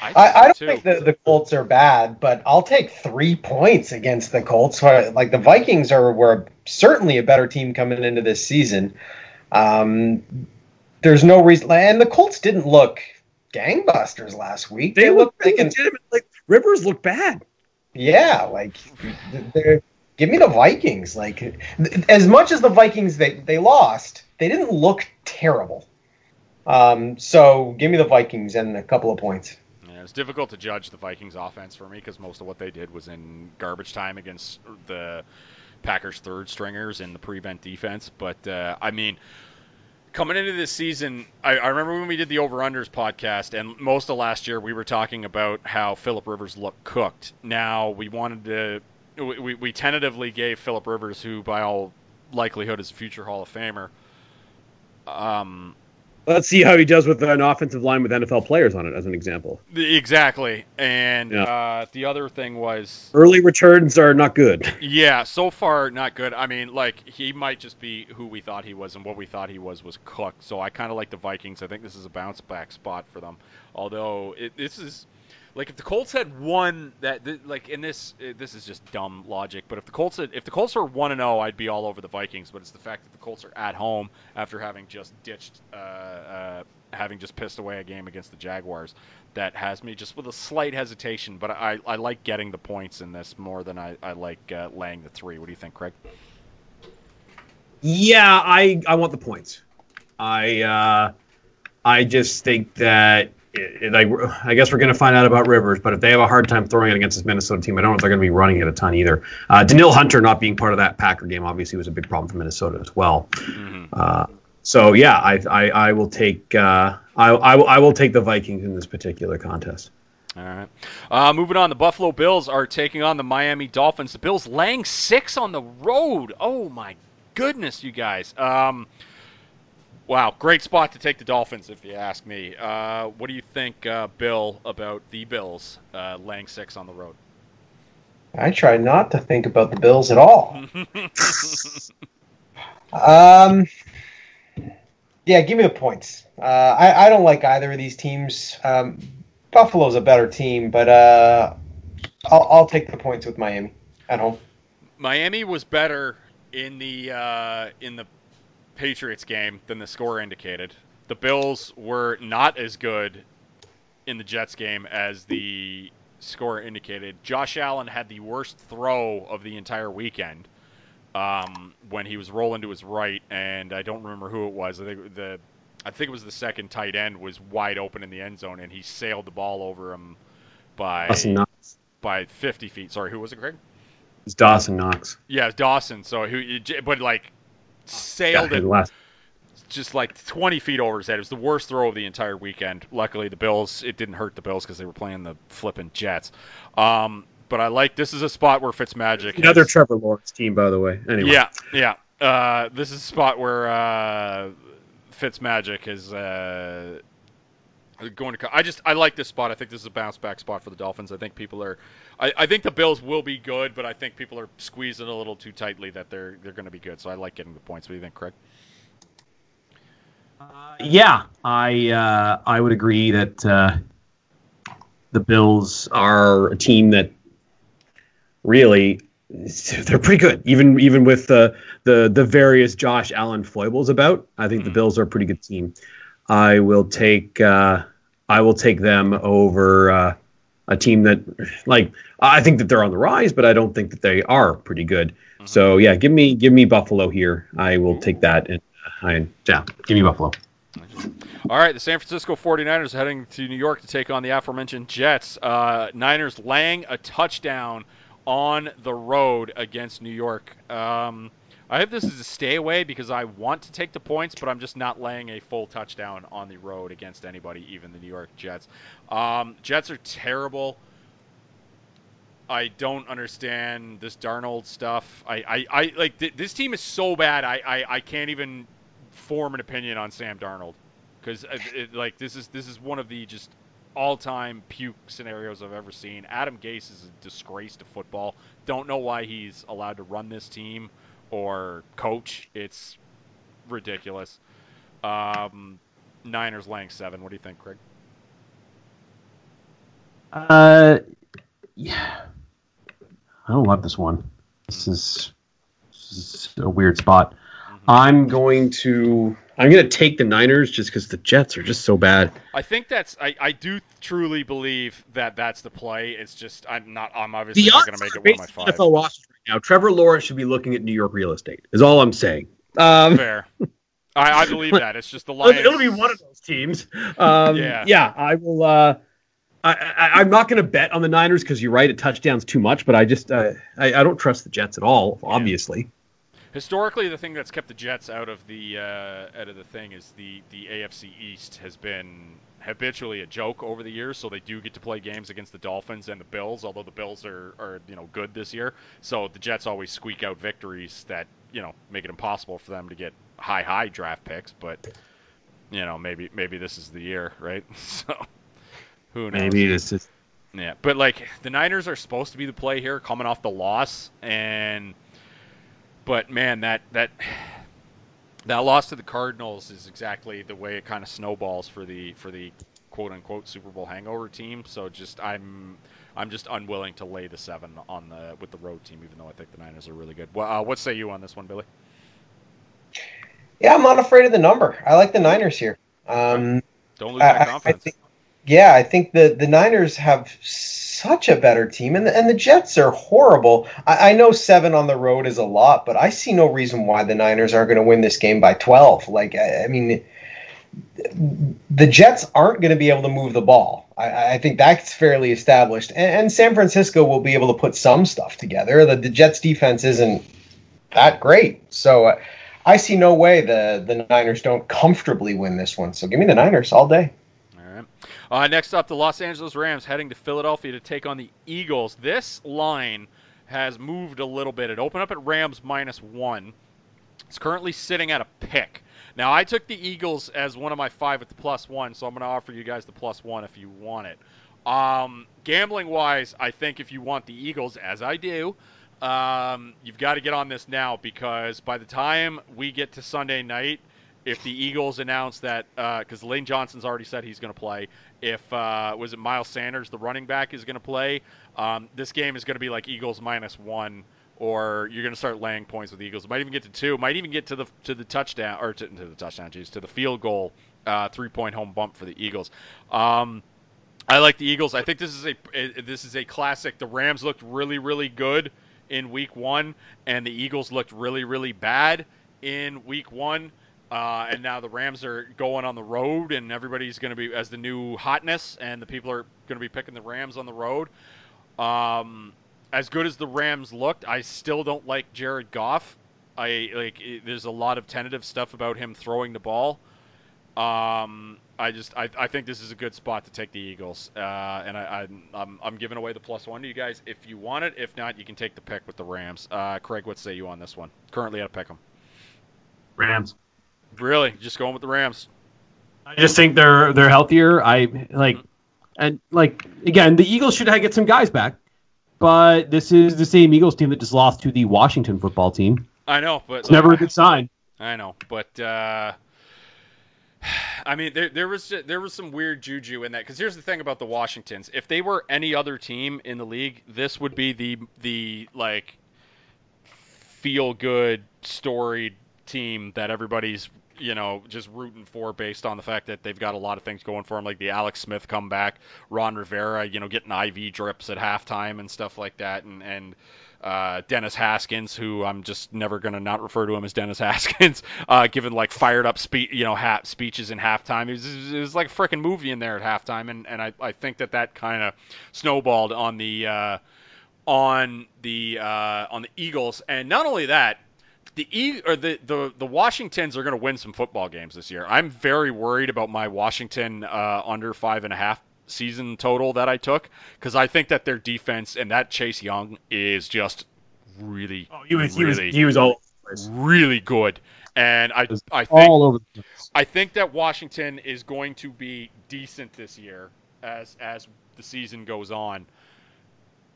I, I, I don't too. think the, the Colts are bad, but I'll take three points against the Colts. Like the Vikings are were certainly a better team coming into this season. Um, there's no reason, and the Colts didn't look gangbusters last week. They, look looked like, legitimate. Like Rivers look bad. yeah, like they're, give me the Vikings. Like as much as the Vikings they they lost, they didn't look terrible. Um, so give me the Vikings and a couple of points. Yeah, it's difficult to judge the Vikings offense for me because most of what they did was in garbage time against the Packers third stringers in the prevent defense. But uh, I mean, coming into this season, I, I remember when we did the over unders podcast, and most of last year we were talking about how Philip Rivers looked cooked. Now we wanted to, we, we, tentatively gave Philip Rivers, who by all likelihood is a future Hall of Famer. Um, Let's see how he does with an offensive line with NFL players on it, as an example. exactly, and Yeah. uh, the other thing was Early returns are not good. (laughs) Yeah, so far not good. I mean, like he might just be who we thought he was, and what we thought he was was cooked. So I kind of like the Vikings. I think this is a bounce back spot for them. Although it, this is like if the Colts had won that, th- like in this, uh, this is just dumb logic. But if the Colts had, if the Colts were one and zero, I'd be all over the Vikings. But it's the fact that the Colts are at home after having just ditched, uh, uh, having just pissed away a game against the Jaguars, that has me just with a slight hesitation. But I, I like getting the points in this more than I, I like uh, laying the three. What do you think, Craig? Yeah, I I want the points. I uh, I just think that it, like I guess we're going to find out about Rivers, but if they have a hard time throwing it against this Minnesota team, I don't know if they're going to be running it a ton either. Uh, Danielle Hunter not being part of that Packer game obviously was a big problem for Minnesota as well. Uh, so yeah, I, I I will take uh, I I will, I will take the Vikings in this particular contest. All right. Uh, moving on, the Buffalo Bills are taking on the Miami Dolphins. The Bills laying six on the road. Oh my goodness, you guys. Um, wow, great spot to take the Dolphins, if you ask me. Uh, what do you think, uh, Bill, about the Bills uh, laying six on the road? I try not to think about the Bills at all. (laughs) Um, yeah, give me the points. Uh, I, I don't like either of these teams. Um, Buffalo's a better team, but uh, I'll, I'll take the points with Miami at home. Miami was better in the uh, in the Patriots game than the score indicated. The Bills were not as good in the Jets game as the score indicated. Josh Allen had the worst throw of the entire weekend um, when he was rolling to his right, and I don't remember who it was. I think the I think it was the second tight end was wide open in the end zone, and he sailed the ball over him by by 50 feet. Sorry, who was it, Craig? It's Dawson Knox. Yeah, Dawson. So who, but like sailed Yeah, it last- just like 20 feet over his head. It was the worst throw of the entire weekend. Luckily, the Bills it didn't hurt the Bills because they were playing the flipping Jets. Um, but I like this is a spot where Fitzmagic. Another has- Trevor Lawrence team, by the way. Anyway. yeah, yeah. Uh, this is a spot where uh, Fitzmagic is uh, going to. I just I like this spot. I think this is a bounce back spot for the Dolphins. I think people are. I, I think the Bills will be good, but I think people are squeezing a little too tightly that they're they're going to be good. So I like getting the points. What do you think, Craig? Yeah, I uh, I would agree that uh, the Bills are a team that really they're pretty good, even even with the the the various Josh Allen foibles about. I think the Bills are a pretty good team. I will take uh, I will take them over uh, a team that like I think that they're on the rise, but I don't think that they are pretty good. So yeah, give me give me Buffalo here. I will take that and uh, I yeah, give me Buffalo. All right, the San Francisco 49ers heading to New York to take on the aforementioned Jets. Uh, Niners laying a touchdown on the road against New York. Um, I hope this is a stay away because I want to take the points, but I'm just not laying a full touchdown on the road against anybody, even the New York Jets. Um, Jets are terrible. I don't understand this Darnold stuff. I, I, I like th- this team is so bad. I, I, I can't even form an opinion on Sam Darnold because like this is this is one of the just all-time puke scenarios I've ever seen. Adam Gase is a disgrace to football. Don't know why he's allowed to run this team or coach. It's ridiculous. Um, Niners laying seven. What do you think, Craig? Uh, yeah. I don't love this one. This is, this is a weird spot. I'm going to I'm going to take the Niners just because the Jets are just so bad. I think that's I, I do truly believe that that's the play. It's just I'm not I'm obviously The not going to make it one of my five. NFL rosters now. Trevor Lawrence should be looking at New York real estate. Is all I'm saying. Um, Fair. I, I believe (laughs) that. It's just the Lions. it'll be one of those teams. Um, Yeah. yeah. I will. Uh, I, I, I'm not going to bet on the Niners because you're right. A touchdown's too much, but I just uh, I, I don't trust the Jets at all. Obviously. Historically, the thing that's kept the Jets out of the uh, out of the thing is the the AFC East has been habitually a joke over the years. So they do get to play games against the Dolphins and the Bills, although the Bills are, are you know good this year. So the Jets always squeak out victories that you know make it impossible for them to get high high draft picks. But you know maybe maybe this is the year, right? (laughs) So who knows? Maybe this is. Yeah, but like the Niners are supposed to be the play here, coming off the loss, and but man, that that that loss to the Cardinals is exactly the way it kind of snowballs for the for the quote unquote Super Bowl hangover team. So just I'm I'm just unwilling to lay the seven on the with the road team, even though I think the Niners are really good. Well, uh, what say you on this one, Billy? Yeah, I'm not afraid of the number. I like the Niners here. Um, Don't lose I- that I- I confidence. think- yeah, I think the the Niners have such a better team, and the, and the Jets are horrible. I, I know seven on the road is a lot, but I see no reason why the Niners aren't going to win this game by twelve. Like, I, I mean, the Jets aren't going to be able to move the ball. I, I think that's fairly established, and, and San Francisco will be able to put some stuff together. The, the Jets defense isn't that great, so. Uh, I see no way the, the Niners don't comfortably win this one. So give me the Niners all day. Right. Uh, next up, the Los Angeles Rams heading to Philadelphia to take on the Eagles. This line has moved a little bit. It opened up at Rams minus one. It's currently sitting at a pick. Now, I took the Eagles as one of my five at the plus one, so I'm going to offer you guys the plus one if you want it. Um, gambling wise, I think if you want the Eagles, as I do, um, you've got to get on this now because by the time we get to Sunday night, if the Eagles announce that, because Lane Johnson's already said he's going to play, if uh, was it Miles Sanders, the running back, is going to play, um, this game is going to be like Eagles minus one, or you're going to start laying points with the Eagles. It might even get to two. Might even get to the to the touchdown or to, to the touchdown, geez, to the field goal, uh, three point home bump for the Eagles. Um, I like the Eagles. I think this is a this is a classic. The Rams looked really really good in Week One, and the Eagles looked really really bad in Week One. Uh, and now the Rams are going on the road, and everybody's going to be as the new hotness, and the people are going to be picking the Rams on the road. Um, as good as the Rams looked, I still don't like Jared Goff. I like. It, there's a lot of tentative stuff about him throwing the ball. Um, I just I, I think this is a good spot to take the Eagles, uh, and I, I I'm I'm giving away the plus one to you guys if you want it. If not, you can take the pick with the Rams. Uh, Craig, what say you on this one? Currently at a pick 'em. Rams. Really, just going with the Rams. I just think they're they're healthier. I like, and like again, the Eagles should have get some guys back, but this is the same Eagles team that just lost to the Washington football team. I know, but It's never a good sign. I know, but uh, (sighs) I mean, there, there was there was some weird juju in that. Because here's the thing about the Washingtons: if they were any other team in the league, this would be the the like feel good storied team that everybody's you know just rooting for based on the fact that they've got a lot of things going for them, like the Alex Smith comeback, Ron Rivera, you know, getting IV drips at halftime and stuff like that, and and uh, Dennis Haskins, who I'm just never going to not refer to him as Dennis (laughs) Haskins, uh, giving like fired up spe- you know ha- speeches in halftime. It was, it was like a freaking movie in there at halftime, and, and I, I think that that kind of snowballed on the uh, on the uh, on the Eagles, and not only that. The e- or the, the the Washingtons are going to win some football games this year. I'm very worried about my Washington uh, under five and a half season total that I took because I think that their defense and that Chase Young is just really, Oh, he was he was he was all over the place. really good. And I I think all over. I think that Washington is going to be decent this year as as the season goes on.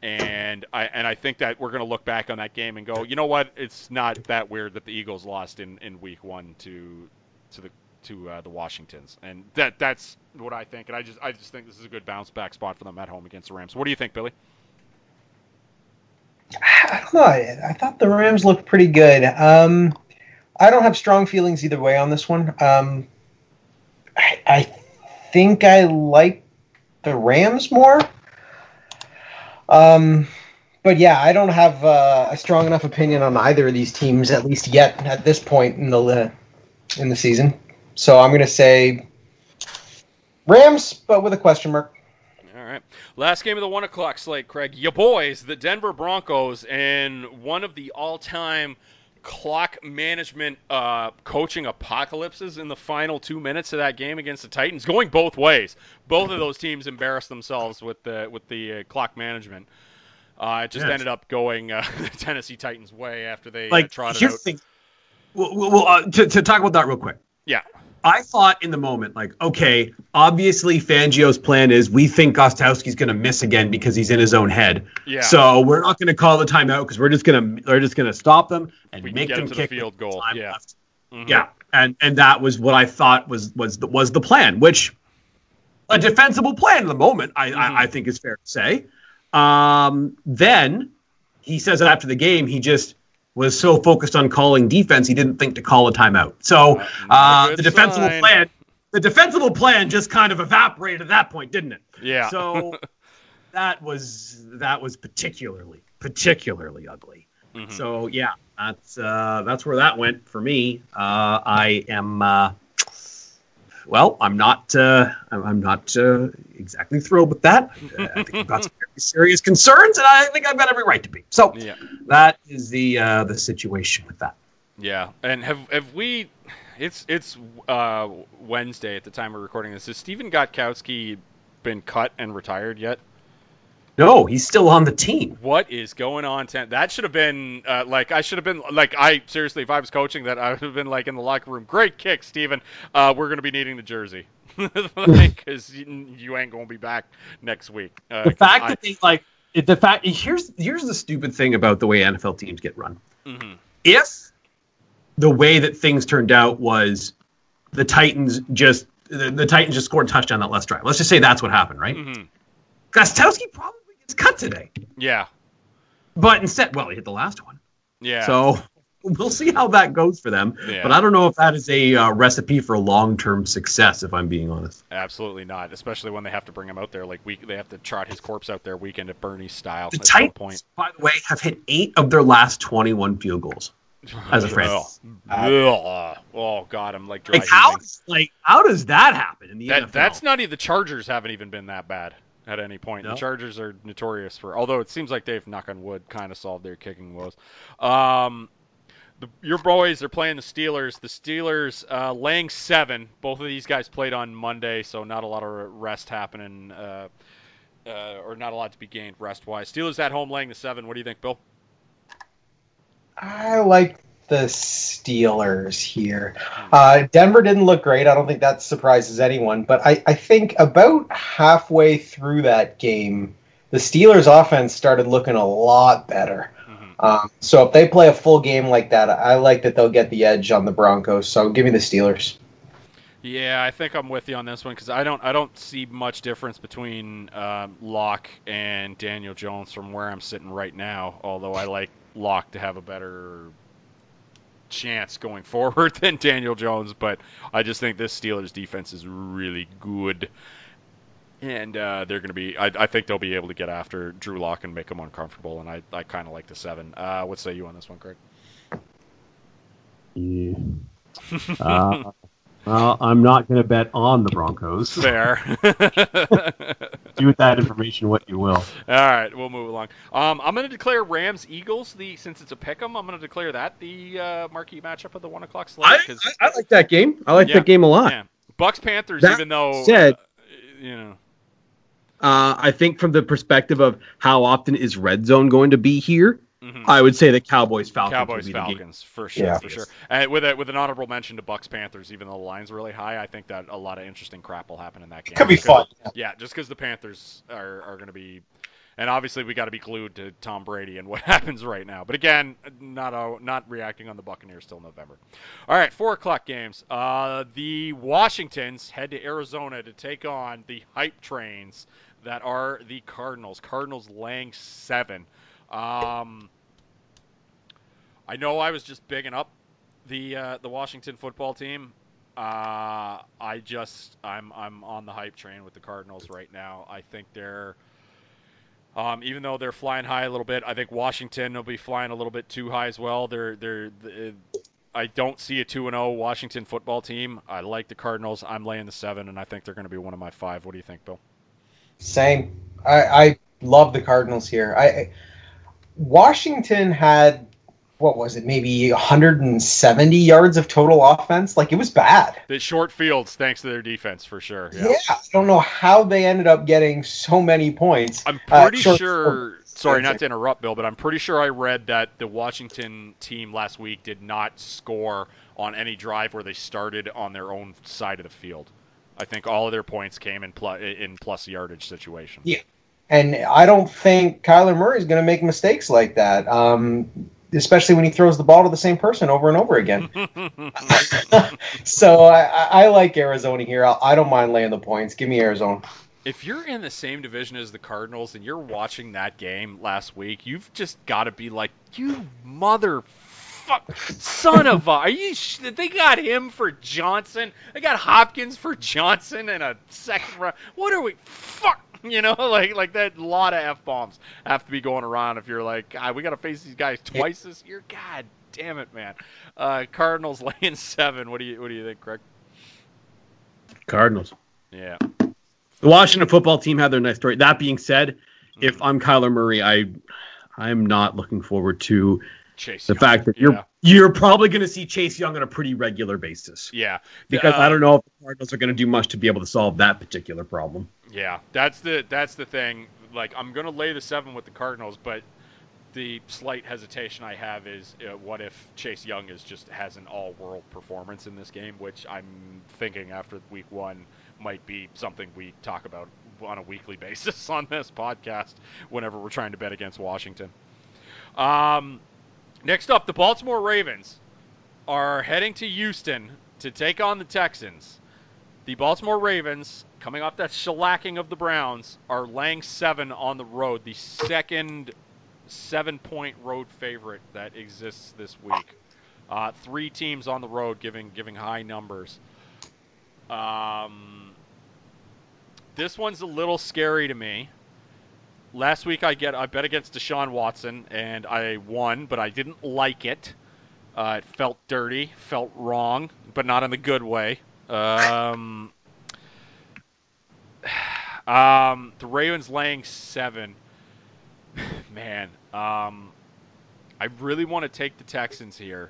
And I and I think that we're going to look back on that game and go, you know what? It's not that weird that the Eagles lost in, in week one to to the to uh, the Washingtons, and that that's what I think. And I just I just think this is a good bounce back spot for them at home against the Rams. What do you think, Billy? I don't know. I, I thought the Rams looked pretty good. Um, I don't have strong feelings either way on this one. Um, I, I think I like the Rams more. Um, but yeah, I don't have uh, a strong enough opinion on either of these teams, at least yet at this point in the in the season. So I'm going to say Rams, but with a question mark. All right. Last game of the one o'clock slate, Craig. Your boys, the Denver Broncos, and one of the all-time clock management uh, coaching apocalypses in the final two minutes of that game against the Titans, going both ways. Both of those teams embarrassed themselves with the with the uh, clock management. Uh, it just Yes. ended up going uh, (laughs) the Tennessee Titans' way after they uh, Like trotted here's out. the thing. Well, well, well, uh, to to talk about that real quick. Yeah. I thought in the moment, like, okay, obviously Fangio's plan is we think Gostkowski's going to miss again because he's in his own head. Yeah. So we're not going to call the timeout because we're just going to we're just going to stop them and We make them to the kick field goal. Yeah. left. Mhm. Yeah, and and that was what I thought was was the, was the plan, which a defensible plan in the moment, I, Mhm. I, I think is fair to say. Um, then he says that after the game, he just was so focused on calling defense, he didn't think to call a timeout. So Uh, not a good the defensible sign. plan, the defensible plan just kind of evaporated at that point, didn't it? Yeah. So (laughs) that was that was particularly particularly ugly. Mhm. So yeah, that's uh, that's where that went for me. Uh, I am uh, well, I'm not uh, I'm not uh, exactly thrilled with that. Uh, I think I've got some (laughs) very serious concerns, and I think I've got every right to be. So Yeah. that is the uh, the situation with that. Yeah, and have have we? It's it's uh, Wednesday at the time we're recording this. Has Stephen Gostkowski been cut and retired yet? No, he's still on the team. What is going on? Ten- that should have been uh, like I should have been like I seriously if I was coaching that I would have been like in the locker room. Great kick, Stephen. Uh, we're gonna be needing the jersey (laughs) because you, ain't gonna be back next week. Uh, The fact I- that they like the fact here's here's the stupid thing about the way NFL teams get run. Mhm. if the way that things turned out was the Titans just the, the Titans just scored a touchdown that last drive. Let's just say that's what happened, right? Mhm. Gostkowski probably cut today, Yeah, but instead, well, he hit the last one. yeah. So we'll see how that goes for them. Yeah. But I don't know if that is a uh, recipe for long-term success, if I'm being honest. Absolutely not, especially when they have to bring him out there like week. They have to trot his corpse out there weekend at Bernie style. The Titans, point. by the way, have hit eight of their last 21 field goals (laughs) as a franchise. Ugh. Oh God, I'm like dry Like how, like how does that happen in the That, NFL? that's not even the Chargers haven't even been that bad at any point. No? The Chargers are notorious for, although it seems like they've knock on wood kind of solved their kicking woes. Um, the, your boys are playing the Steelers. The Steelers uh, laying seven. Both of these guys played on Monday, so not a lot of rest happening, uh, uh, or not a lot to be gained rest wise. Steelers at home laying the seven. What do you think, Bill? I like the Steelers here. Uh, Denver didn't look great. I don't think that surprises anyone. But I, I think about halfway through that game, the Steelers' offense started looking a lot better. Mhm. Um, so if they play a full game like that, I like that they'll get the edge on the Broncos. So give me the Steelers. Yeah, I think I'm with you on this one because I don't I don't see much difference between um, Lock and Daniel Jones from where I'm sitting right now. Although I like Lock to have a better chance going (laughs) forward than Daniel Jones, but I just think this Steelers defense is really good. And uh, they're going to be. I, I think they'll be able to get after Drew Lock and make him uncomfortable. And I, I kind of like the seven. Uh, what say you on this one, Craig? Yeah. (laughs) Uh, well, I'm not going to bet on the Broncos. (laughs) Fair. (laughs) (laughs) Do with that information what you will. All right, we'll move along. Um, I'm going to declare Rams Eagles the since it's a pick 'em. I'm going to declare that the uh, marquee matchup of the one o'clock slate. I, 'cause- I, I like that game. I like Yeah. that game a lot. yeah. Bucs Panthers, even though said- uh, you know, Uh, I think from the perspective of how often is red zone going to be here, mhm. I would say the Cowboys Falcons Cowboys will be the game. Falcons for sure, Yeah. for sure. And with a, with an honorable mention to Bucs Panthers, even though the line's really high, I think that a lot of interesting crap will happen in that game. Could be fun. Yeah, just because the Panthers are, are going to be, and obviously we got to be glued to Tom Brady and (laughs) what happens right now. But again, not uh, not reacting on the Buccaneers till November. All right, four o'clock games. Uh, the Washingtons head to Arizona to take on the hype trains that are the Cardinals. Cardinals laying seven. Um, I know I was just bigging up the uh, the Washington football team. Uh, I just I'm I'm on the hype train with the Cardinals right now. I think they're um, even though they're flying high a little bit, I think Washington will be flying a little bit too high as well. They're they're, th I don't see a two and zero Washington football team. I like the Cardinals. I'm laying the seven, and I think they're going to be one of my five. What do you think, Bill? Same. I, I love the Cardinals here. I- Washington had what was it? Maybe 170 yards of total offense. Like it was bad. The short fields, thanks to their defense, for sure. Yeah. I don't know how they ended up getting so many points. I'm Uh, pretty short- sure. Sorry, not to interrupt, Bill, but I'm pretty sure I read that the Washington team last week did not score on any drive where they started on their own side of the field. I think all of their points came in plus in plus yardage situations. Yeah. And I don't think Kyler Murray is going to make mistakes like that. Um, especially when he throws the ball to the same person over and over again. (laughs) (laughs) so I, I like Arizona here. I, I don't mind laying the points. Give me Arizona. if you're in the same division as the Cardinals and you're watching that game last week, you've just got to be like, you mother fuck, son of a. Are you? sh- They got him for Johnson. They got Hopkins for Johnson in a second round. What are we? Fuck. (laughs) You know, like like that. lot of f bombs have to be going around if you're like, God, we got to face these guys twice this year. God damn it, man. Uh, Cardinals (laughs) laying seven. What do you what do you think, Craig? Cardinals. Yeah. The Washington football team had their nice story. That being said, if I'm Kyler Murray, I I'm not looking forward to Chase. the Young. fact that you're Yeah. you're probably going to see Chase Young on a pretty regular basis Yeah. because Uh, I don't know if the Cardinals are going to do much to be able to solve that particular problem. Yeah, that's the that's the thing. Like I'm gonna lay the seven with the Cardinals, but the slight hesitation I have is uh, what if Chase Young is just has an all-world performance in this game, which I'm thinking after week one might be something we talk about on a weekly (laughs) basis on this podcast whenever we're trying to bet against Washington. Um, next up, the Baltimore Ravens are heading to Houston to take on the Texans. The Baltimore Ravens, coming off that shellacking of the Browns, are laying seven on the road, the second seven-point road favorite that exists this week. Uh, three teams on the road giving giving high numbers. Um, this one's a little scary to me. Last week I get I bet against Deshaun Watson and I won, but I didn't like it. Uh, it felt dirty, felt wrong, but not in the good way. Um, (sighs) um, the Ravens laying seven. (sighs) Man, um, I really want to take the Texans here,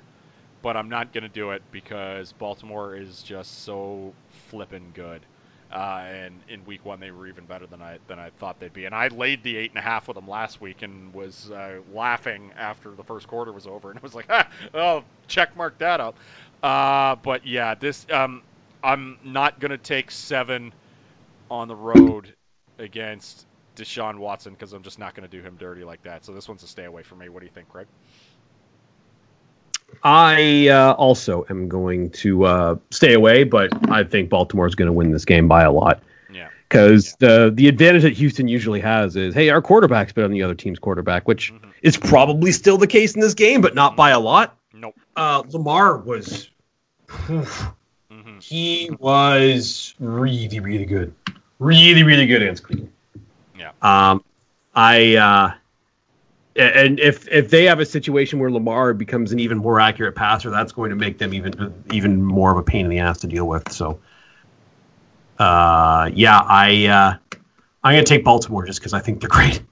but I'm not going to do it because Baltimore is just so flippin' good. Uh, and in week one, they were even better than I than I thought they'd be. And I laid the eight and a half with them last week and was uh, laughing after the first quarter was over, (laughs) and it was like, ah, oh, check mark that out. Uh, but yeah, this um, I'm not gonna take seven on the road against Deshaun Watson because I'm just not gonna do him dirty like that. So this one's a stay away for me. What do you think, Craig? I uh, also am going to uh, stay away, but I think Baltimore is going to win this game by a lot. Yeah. Because the the advantage that Houston usually has is, hey, our quarterback's better than the other team's quarterback, which Mhm. is probably still the case in this game, but not by a lot. Nope. Uh, Lamar was. (sighs) hmm He was really, really good. Really, really good against Cleveland. Yeah. Um, I uh, and if if they have a situation where Lamar becomes an even more accurate passer, that's going to make them even even more of a pain in the ass to deal with. So, uh, yeah, I uh, I'm gonna take Baltimore just because I think they're great.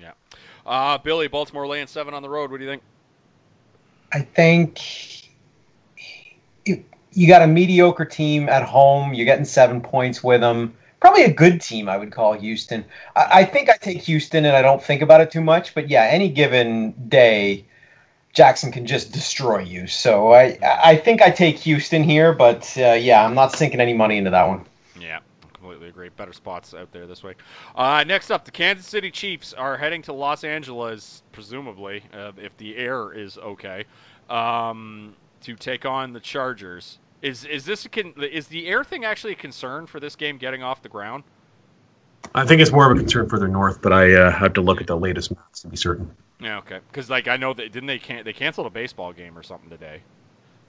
Yeah. Uh, Billy, Baltimore laying seven on the road. What do you think? I think you, you got a mediocre team at home. You're getting seven points with them. Probably a good team, I would call Houston. I, I think I take Houston, and I don't think about it too much. But yeah, any given day, Jackson can just destroy you. So I I think I take Houston here, but uh, yeah, I'm not sinking any money into that one. Yeah, completely agree. Better spots out there this week. Uh, next up, the Kansas City Chiefs are heading to Los Angeles, presumably, uh, if the air is okay, um, to take on the Chargers. Is is this is the air thing actually a concern for this game getting off the ground? I think it's more of a concern further north, but I uh, have to look at the latest maps to be certain. Yeah, okay. Because like I know that didn't they can they canceled a baseball game or something today.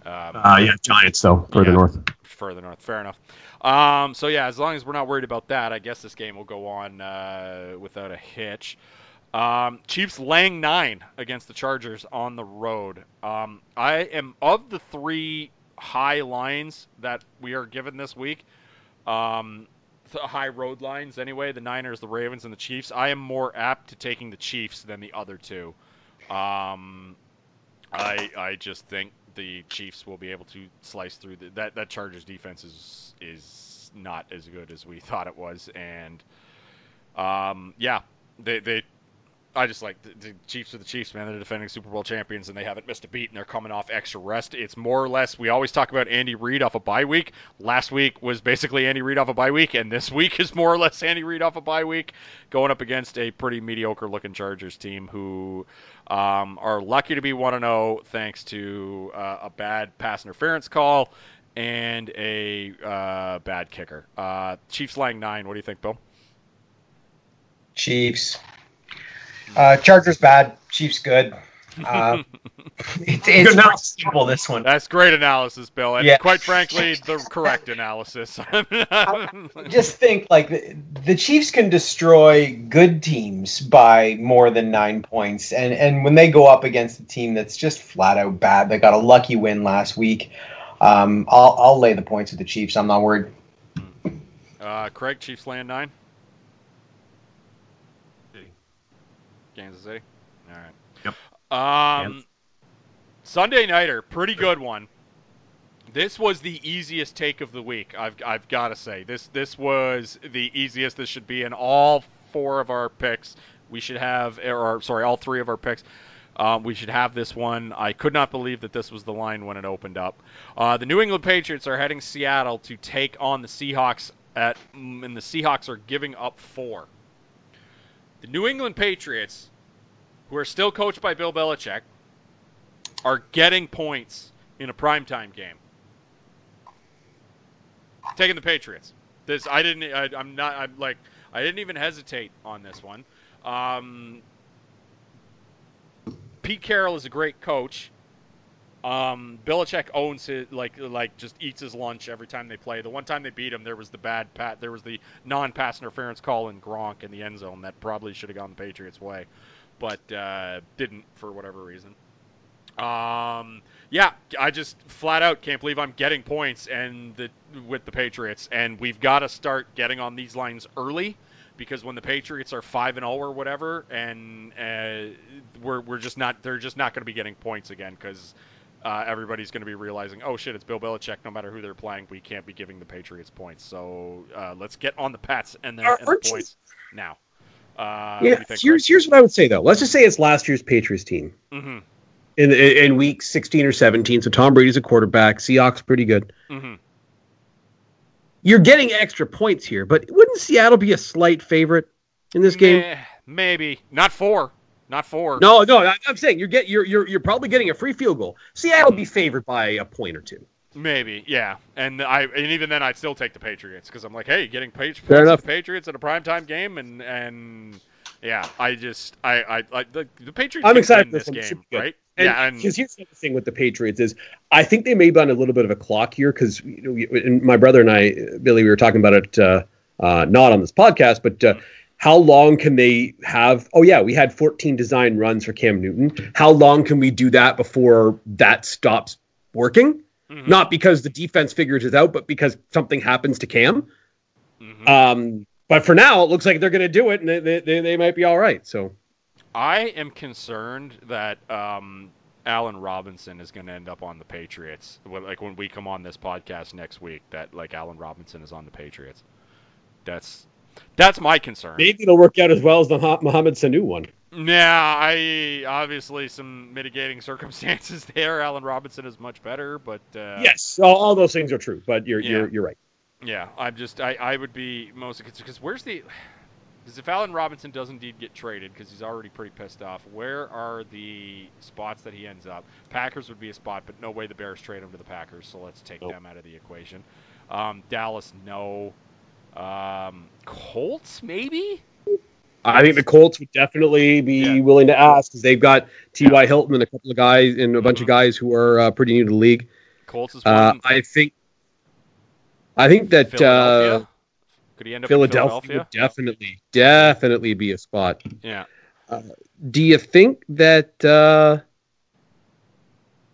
Um, Uh, yeah, Giants though further Yeah. north. further north. Fair enough. Um, so yeah, as long as we're not worried about that, I guess this game will go on uh, without a hitch. Um, Chiefs laying nine against the Chargers on the road. Um, I am of the three high lines that we are given this week. Um, the high road lines anyway. The Niners, the Ravens, and the Chiefs. I am more apt to taking the Chiefs than the other two. Um, I I just think the Chiefs will be able to slice through the, that that Chargers defense is is not as good as we (laughs) thought it was, and um, yeah, they they. I just like the, the Chiefs are the Chiefs, man. They're defending Super Bowl champions, and they haven't missed a beat, and they're coming off extra rest. It's more or less. We always talk about Andy Reid off a bye week. Last week was basically Andy Reid off a bye week, and this (laughs) week is more or less Andy Reid off a bye week, going up against a pretty mediocre-looking Chargers team who um, are lucky to be 1 0 thanks to uh, a bad pass interference call and a uh, bad kicker. Uh, Chiefs laying nine. What do you think, Bill? Chiefs. Uh, Chargers bad. Chiefs good. (laughs) Uh, it's it's pretty simple this one. That's great analysis, Bill, and Yeah. quite frankly, the correct analysis. (laughs) just think like the, the Chiefs can destroy good teams by more than nine points, and and when they go up against a team that's just flat out bad, they got a lucky win last week. Um, I'll I'll lay the points with the Chiefs. I'm not worried. uh, Craig, Chiefs land nine. Kansas City. All right. Yep. Um, Sunday nighter, pretty good one. This was the easiest take of the week. I've I've got to say this this was the easiest. This should be in all four of our picks. We should have, or sorry, all three of our picks. Um, we should have this one. I could not believe that this was the line when it opened up. Uh, the New England Patriots are heading Seattle to take on the Seahawks at, mm, and the Seahawks are giving up four. The New England Patriots, who are still coached by Bill Belichick, are getting points in a primetime game. Taking the Patriots. This I didn't. I, I'm not. I'm like I didn't even hesitate on this one. Um, Pete Carroll is a great coach. Um, Belichick owns his like like just eats his lunch every time they play. The one time they beat him, there was the bad pat. There was the non-pass interference call in Gronk in the end zone that probably should have gone the Patriots' way, but uh, didn't for whatever reason. Um, yeah, I just flat out can't believe I'm getting points and the with the Patriots, and we've got to start getting on these lines early because when the Patriots are five and zero or whatever, and uh, we're we're just not they're just not going to be getting points again because uh, everybody's going to be realizing, oh shit, it's Bill Belichick. No matter who they're playing, we can't be giving the Patriots points. So uh, let's get on the Pats and their the aren't you- points now. Uh, Yeah, think, here's here's what I would say though. Let's just say it's last year's Patriots team hmm in in week 16 or 17. So Tom Brady's a quarterback. Seahawks pretty good. hmm You're getting extra points here, but wouldn't Seattle be a slight favorite in this game? maybe not four, not four. No, no, I'm saying you're get you're you're you're probably getting a free field goal. Seattle be favored by a point or two. Maybe, yeah, and I and even then I'd still take the Patriots because I'm like, hey, getting page Fair enough. the Patriots in a primetime game, and and yeah, I just I I, I the, the Patriots. I'm excited for this this one. It should game, right? And yeah, and because here's the thing with the Patriots is I think they may be on a little bit of a clock here because you know, my brother and I, Billy, we were talking about it uh, uh, not on this podcast, but uh, how long can they have? Oh yeah, we had 14 design runs for Cam Newton. How long can we do that before that stops working? Mhm. Not because the defense figures it out, but because something happens to Cam. Mhm. Um, but for now, it looks like they're going to do it, and they, they, they, they might be all right. So I am concerned that um, Allen Robinson is going to end up on the Patriots. Like when we come on this podcast next week, that like Allen Robinson is on the Patriots. That's that's my concern. maybe it'll work out as well as the Mo- Mohamed Sanu one. Yeah, I obviously some mitigating (laughs) circumstances there. Allen Robinson is much better, but uh, Yes, all, all those things are true, but you're Yeah. you're you're right. yeah, I'm just I, I would be most concerned because where's the because if Allen Robinson does indeed get traded because he's already pretty pissed off, where are the spots that he ends up? Packers would be a spot, but no way the Bears trade him to the Packers, so let's take Nope. them out of the equation. Um, Dallas, no. Um, Colts, maybe. I think the Colts would definitely be Yeah. willing to ask because they've got T.Y. Hilton and a couple of guys and a bunch of Mhm. guys who are uh, pretty new to the league. Colts is Uh. I think I think that Philadelphia. uh, Could he end up Philadelphia, Philadelphia? would definitely definitely be a spot. Yeah. Do you think that?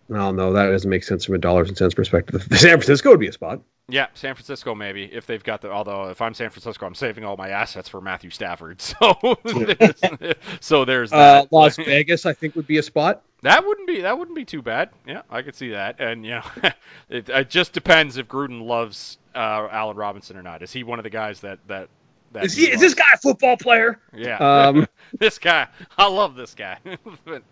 Uh, well, no, that doesn't make sense from a dollars and cents perspective. (laughs) San Francisco would be a spot. Yeah, San Francisco maybe if they've got the. Although if I'm San Francisco, I'm saving all my assets for Matthew Stafford. (laughs) So there's, (laughs) so there's Uh, that. Las Vegas, I think, would be a spot. that wouldn't be that wouldn't be too bad. Yeah, I could see that. And you know, it, it just depends if Gruden loves uh, Allen Robinson or not. Is he one of the guys that that that Is, he, is this guy a football player? Yeah. Um, (laughs) this guy, I love this guy. (laughs) But-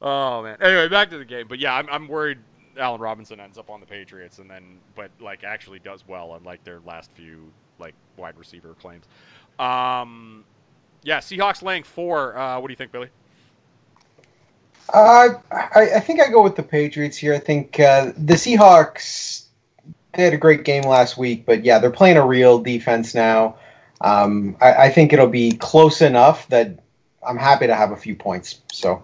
oh man. Anyway, back to the game. But yeah, I'm, I'm worried Allen Robinson ends up on the Patriots and then, but like actually does well on like their last few like wide receiver claims. Um, yeah, Seahawks laying four. Uh, what do you think, Billy? Uh, I, I think I go with the Patriots here. I think uh, the Seahawks they had a great game last week, but yeah, they're playing a real defense now. Um, I, I think it'll be close enough that I'm happy to have a few points. So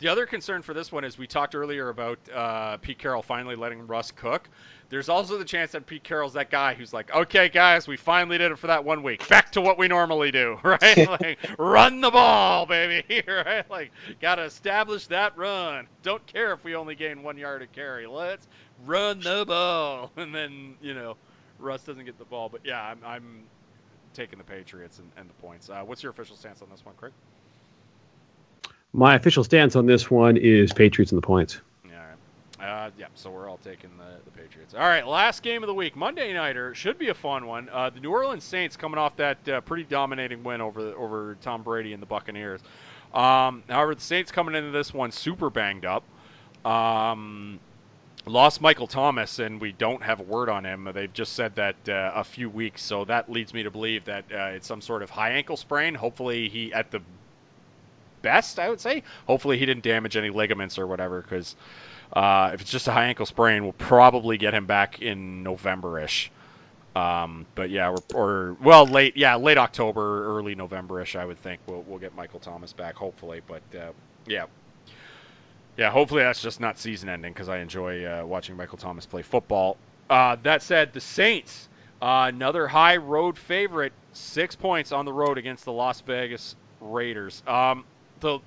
The other concern for this one is we talked earlier about uh, Pete Carroll finally letting Russ cook. There's also the chance that Pete Carroll's that guy who's like, okay, guys, we finally did it for that one week. Back to what we normally do, (laughs) right? (laughs) like, run the ball, baby, (laughs) right? Like, gotta establish that run. Don't care if we only gain one yard of carry. Let's run the ball, and then you know, Russ doesn't get the ball. But yeah, I'm, I'm taking the Patriots and, and the points. Uh, what's your official stance on this one, Craig? My official stance on this one is Patriots and the points. Yeah, all right. Uh, yeah, so we're all taking the, the Patriots. All right, last game of the week, Monday nighter should be a fun one. Uh, the New Orleans Saints coming off that uh, pretty dominating win over over Tom Brady and the Buccaneers. Um, however, the Saints coming into this one super banged up. Um, lost Michael Thomas, and we don't have a word on him. They've just said that uh, a few weeks, so that leads me to believe that uh, it's some sort of high ankle sprain. Hopefully, he at the best, I would say. Hopefully, he didn't damage any ligaments or whatever, because uh, if it's just a high ankle sprain, we'll probably get him back in November-ish. Um, but yeah, or well, late yeah, late October, early November-ish, I would think we'll we'll get Michael Thomas back, hopefully. But uh, yeah, yeah, hopefully that's just not season ending because I enjoy uh, watching Michael Thomas play football. Uh, that said, the Saints, uh, another high road favorite, six points on the road against the Las Vegas Raiders. Um, the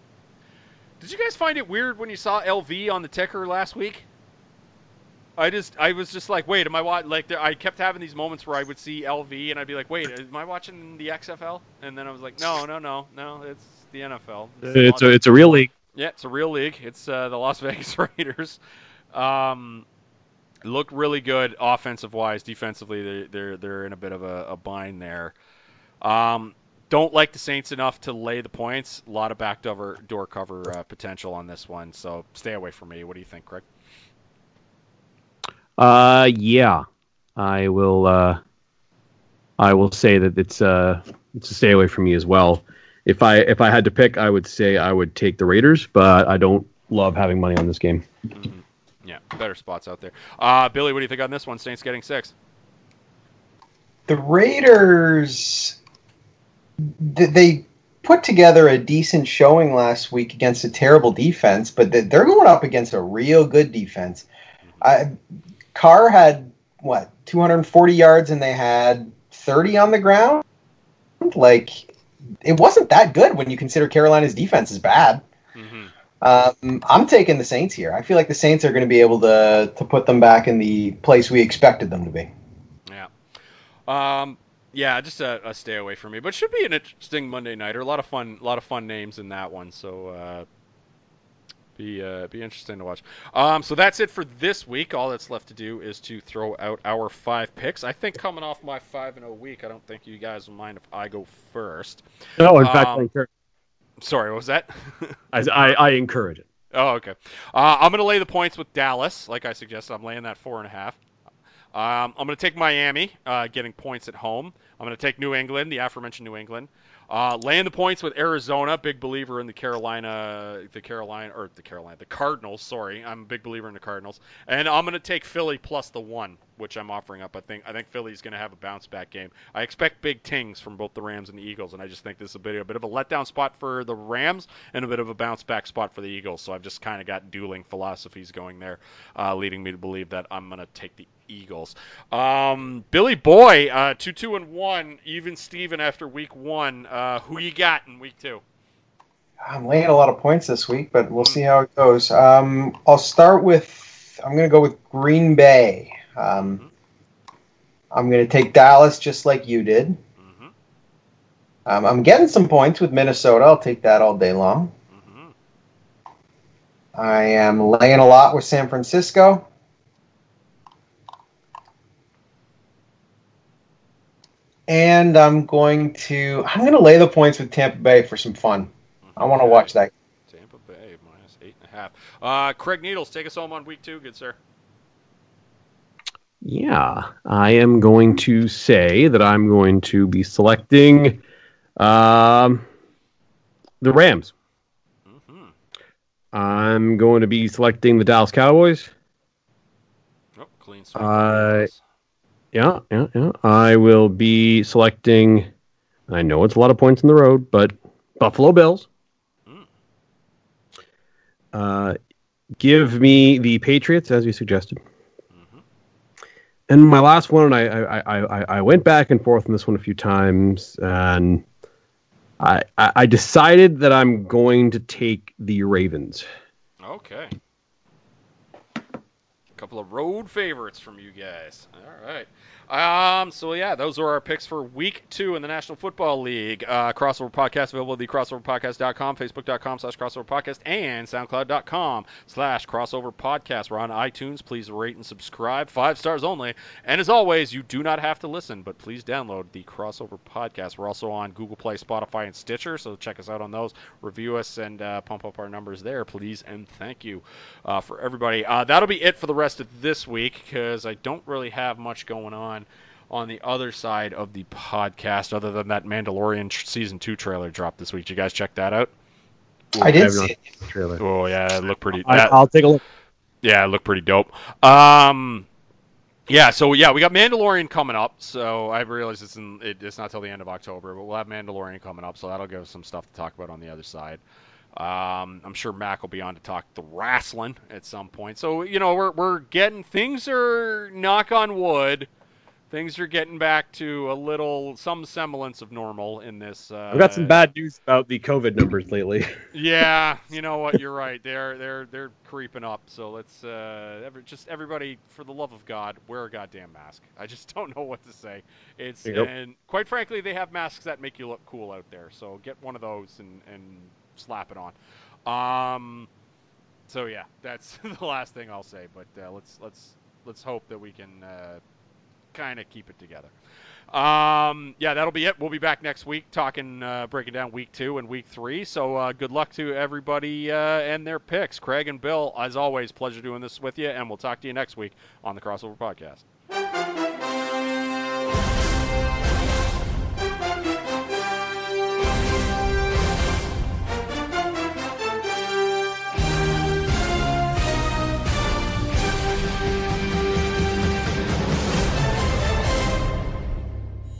did you guys find it weird when you saw LV on the ticker last week? I just I was just like, wait, am I watching? Like, there, I kept having these moments where I would see LV and I'd be like, wait, am I watching the XFL? And then I was like, no, no, no, no, it's the NFL. It's a it's a real league. Yeah, it's a real league. It's uh, the Las (laughs) Vegas Raiders. Um, looked really good offensive wise. Defensively, they're they're, they're in a bit of a, a bind there. Um, don't like the Saints enough to lay the points. A lot of back door, door cover uh, potential on this one, so stay away from me. What do you think, Craig? Uh, yeah, I will. Uh, I will say that it's uh, it's a stay away from me as well. If I if I had to pick, I would say I would take the Raiders, but I don't love having money on this game. Mm-hmm. Yeah, better spots out there. Uh, Billy, what do you think on this one? Saints getting six. The Raiders, they put together a decent showing last week against a terrible defense, but they're going up against a real good defense. I, Carr had what 240 yards, and they had 30 on the ground. Like it wasn't that good when you consider Carolina's defense is bad. Mm-hmm. Um, I'm taking the Saints here. I feel like the Saints are going to be able to to put them back in the place we expected them to be. Yeah. Um, yeah, just a, a, stay away from me, but should be an interesting Monday nighter. A lot of fun, a lot of fun names in that one. So uh, be uh, be interesting to watch. Um, so that's it for this week. All that's left to do is to throw out our five picks. I think coming off my five and a week, I don't think you guys will mind if I go first. No, in um, fact, I encourage. Sorry, what was that? (laughs) I, I, I encourage it. Oh, okay. Uh, I'm going to lay the points with Dallas, like I suggested. I'm laying that four and a half. Um, I'm going to take Miami, uh, getting points at home. I'm going to take New England, the aforementioned New England. Uh, laying the points with Arizona, big believer in the Carolina, the Carolina or the Carolina, the Cardinals. Sorry, I'm a big believer in the Cardinals, and I'm going to take Philly plus the one, which I'm offering up. I think I think Philly's going to have a bounce back game. I expect big tings from both the Rams and the Eagles, and I just think this is a bit, a bit of a letdown spot for the Rams and a bit of a bounce back spot for the Eagles. So I've just kind of got dueling philosophies going there, uh, leading me to believe that I'm going to take the Eagles. Um, Billy Boy, uh, two two and one, even Steven after week one. Uh, who you got in week two? I'm laying a lot of points this week, but we'll see how it goes. Um, I'll start with I'm going to go with Green Bay. Um, mm-hmm. I'm going to take Dallas just like you did. Mm-hmm. Um, I'm getting some points with Minnesota. I'll take that all day long. Mm-hmm. I am laying a lot with San Francisco. and I'm going to I'm going to lay the points with Tampa Bay for some fun. I want to watch that. Tampa Bay minus eight and a half. Uh, Craig Needles, take us home on week two, good sir. Yeah, I am going to say that I'm going to be selecting um, the Rams. Mm-hmm. I'm going to be selecting the Dallas Cowboys. Oh, clean uh, yeah, yeah, yeah. I will be selecting. I know it's a lot of points in the road, but Buffalo Bills. Mm. Uh, give me the Patriots as you suggested. And my last one, I, I, I, I went back and forth on this one a few times, and I, I decided that I'm going to take the Ravens. Okay. A couple of road favorites from you guys. All right. Um, so yeah, those are our picks for week two in the National Football League. Uh, crossover podcast available at the crossoverpodcast.com, facebook.com slash crossover podcast, and soundcloud.com slash crossover podcast. We're on iTunes. Please rate and subscribe. Five stars only. And as always, you do not have to listen, but please download the crossover podcast. We're also on Google Play, Spotify, and Stitcher, so check us out on those. Review us and uh, pump up our numbers there, please, and thank you uh, for everybody. Uh, that'll be it for the rest of this week because I don't really have much going on on the other side of the podcast, other than that Mandalorian tr- season two trailer dropped this week. Did you guys check that out? I did see trailer. Oh yeah, it looked pretty. I, will take a look. Yeah, it looked pretty dope. Um, yeah, so yeah, we got Mandalorian coming up. So I realize it's in, it, it's not till the end of October, but we'll have Mandalorian coming up. So that'll give us some stuff to talk about on the other side. Um, I'm sure Mac will be on to talk the wrestling at some point. So you know we're we're getting things are knock on wood things are getting back to a little some semblance of normal in this. Uh, I've got some bad news about the COVID numbers lately. (laughs) yeah, you know what? You're right. They're they're they're creeping up. So let's uh, every, just everybody, for the love of God, wear a goddamn mask. I just (laughs) don't know what to say. It's yep. and quite frankly, they have masks that make you look cool out there. So get one of those and and slap it on. Um, so yeah, that's (laughs) the last thing I'll say. But uh, let's let's let's hope that we can uh, kind of keep it together. Um, yeah, that'll be it. We'll be back next week talking, uh, breaking down week two and week three. So uh, good luck to everybody uh, and their picks. Craig and Bill, as always, pleasure doing this with you, and we'll talk to you next week on the Crossover Podcast.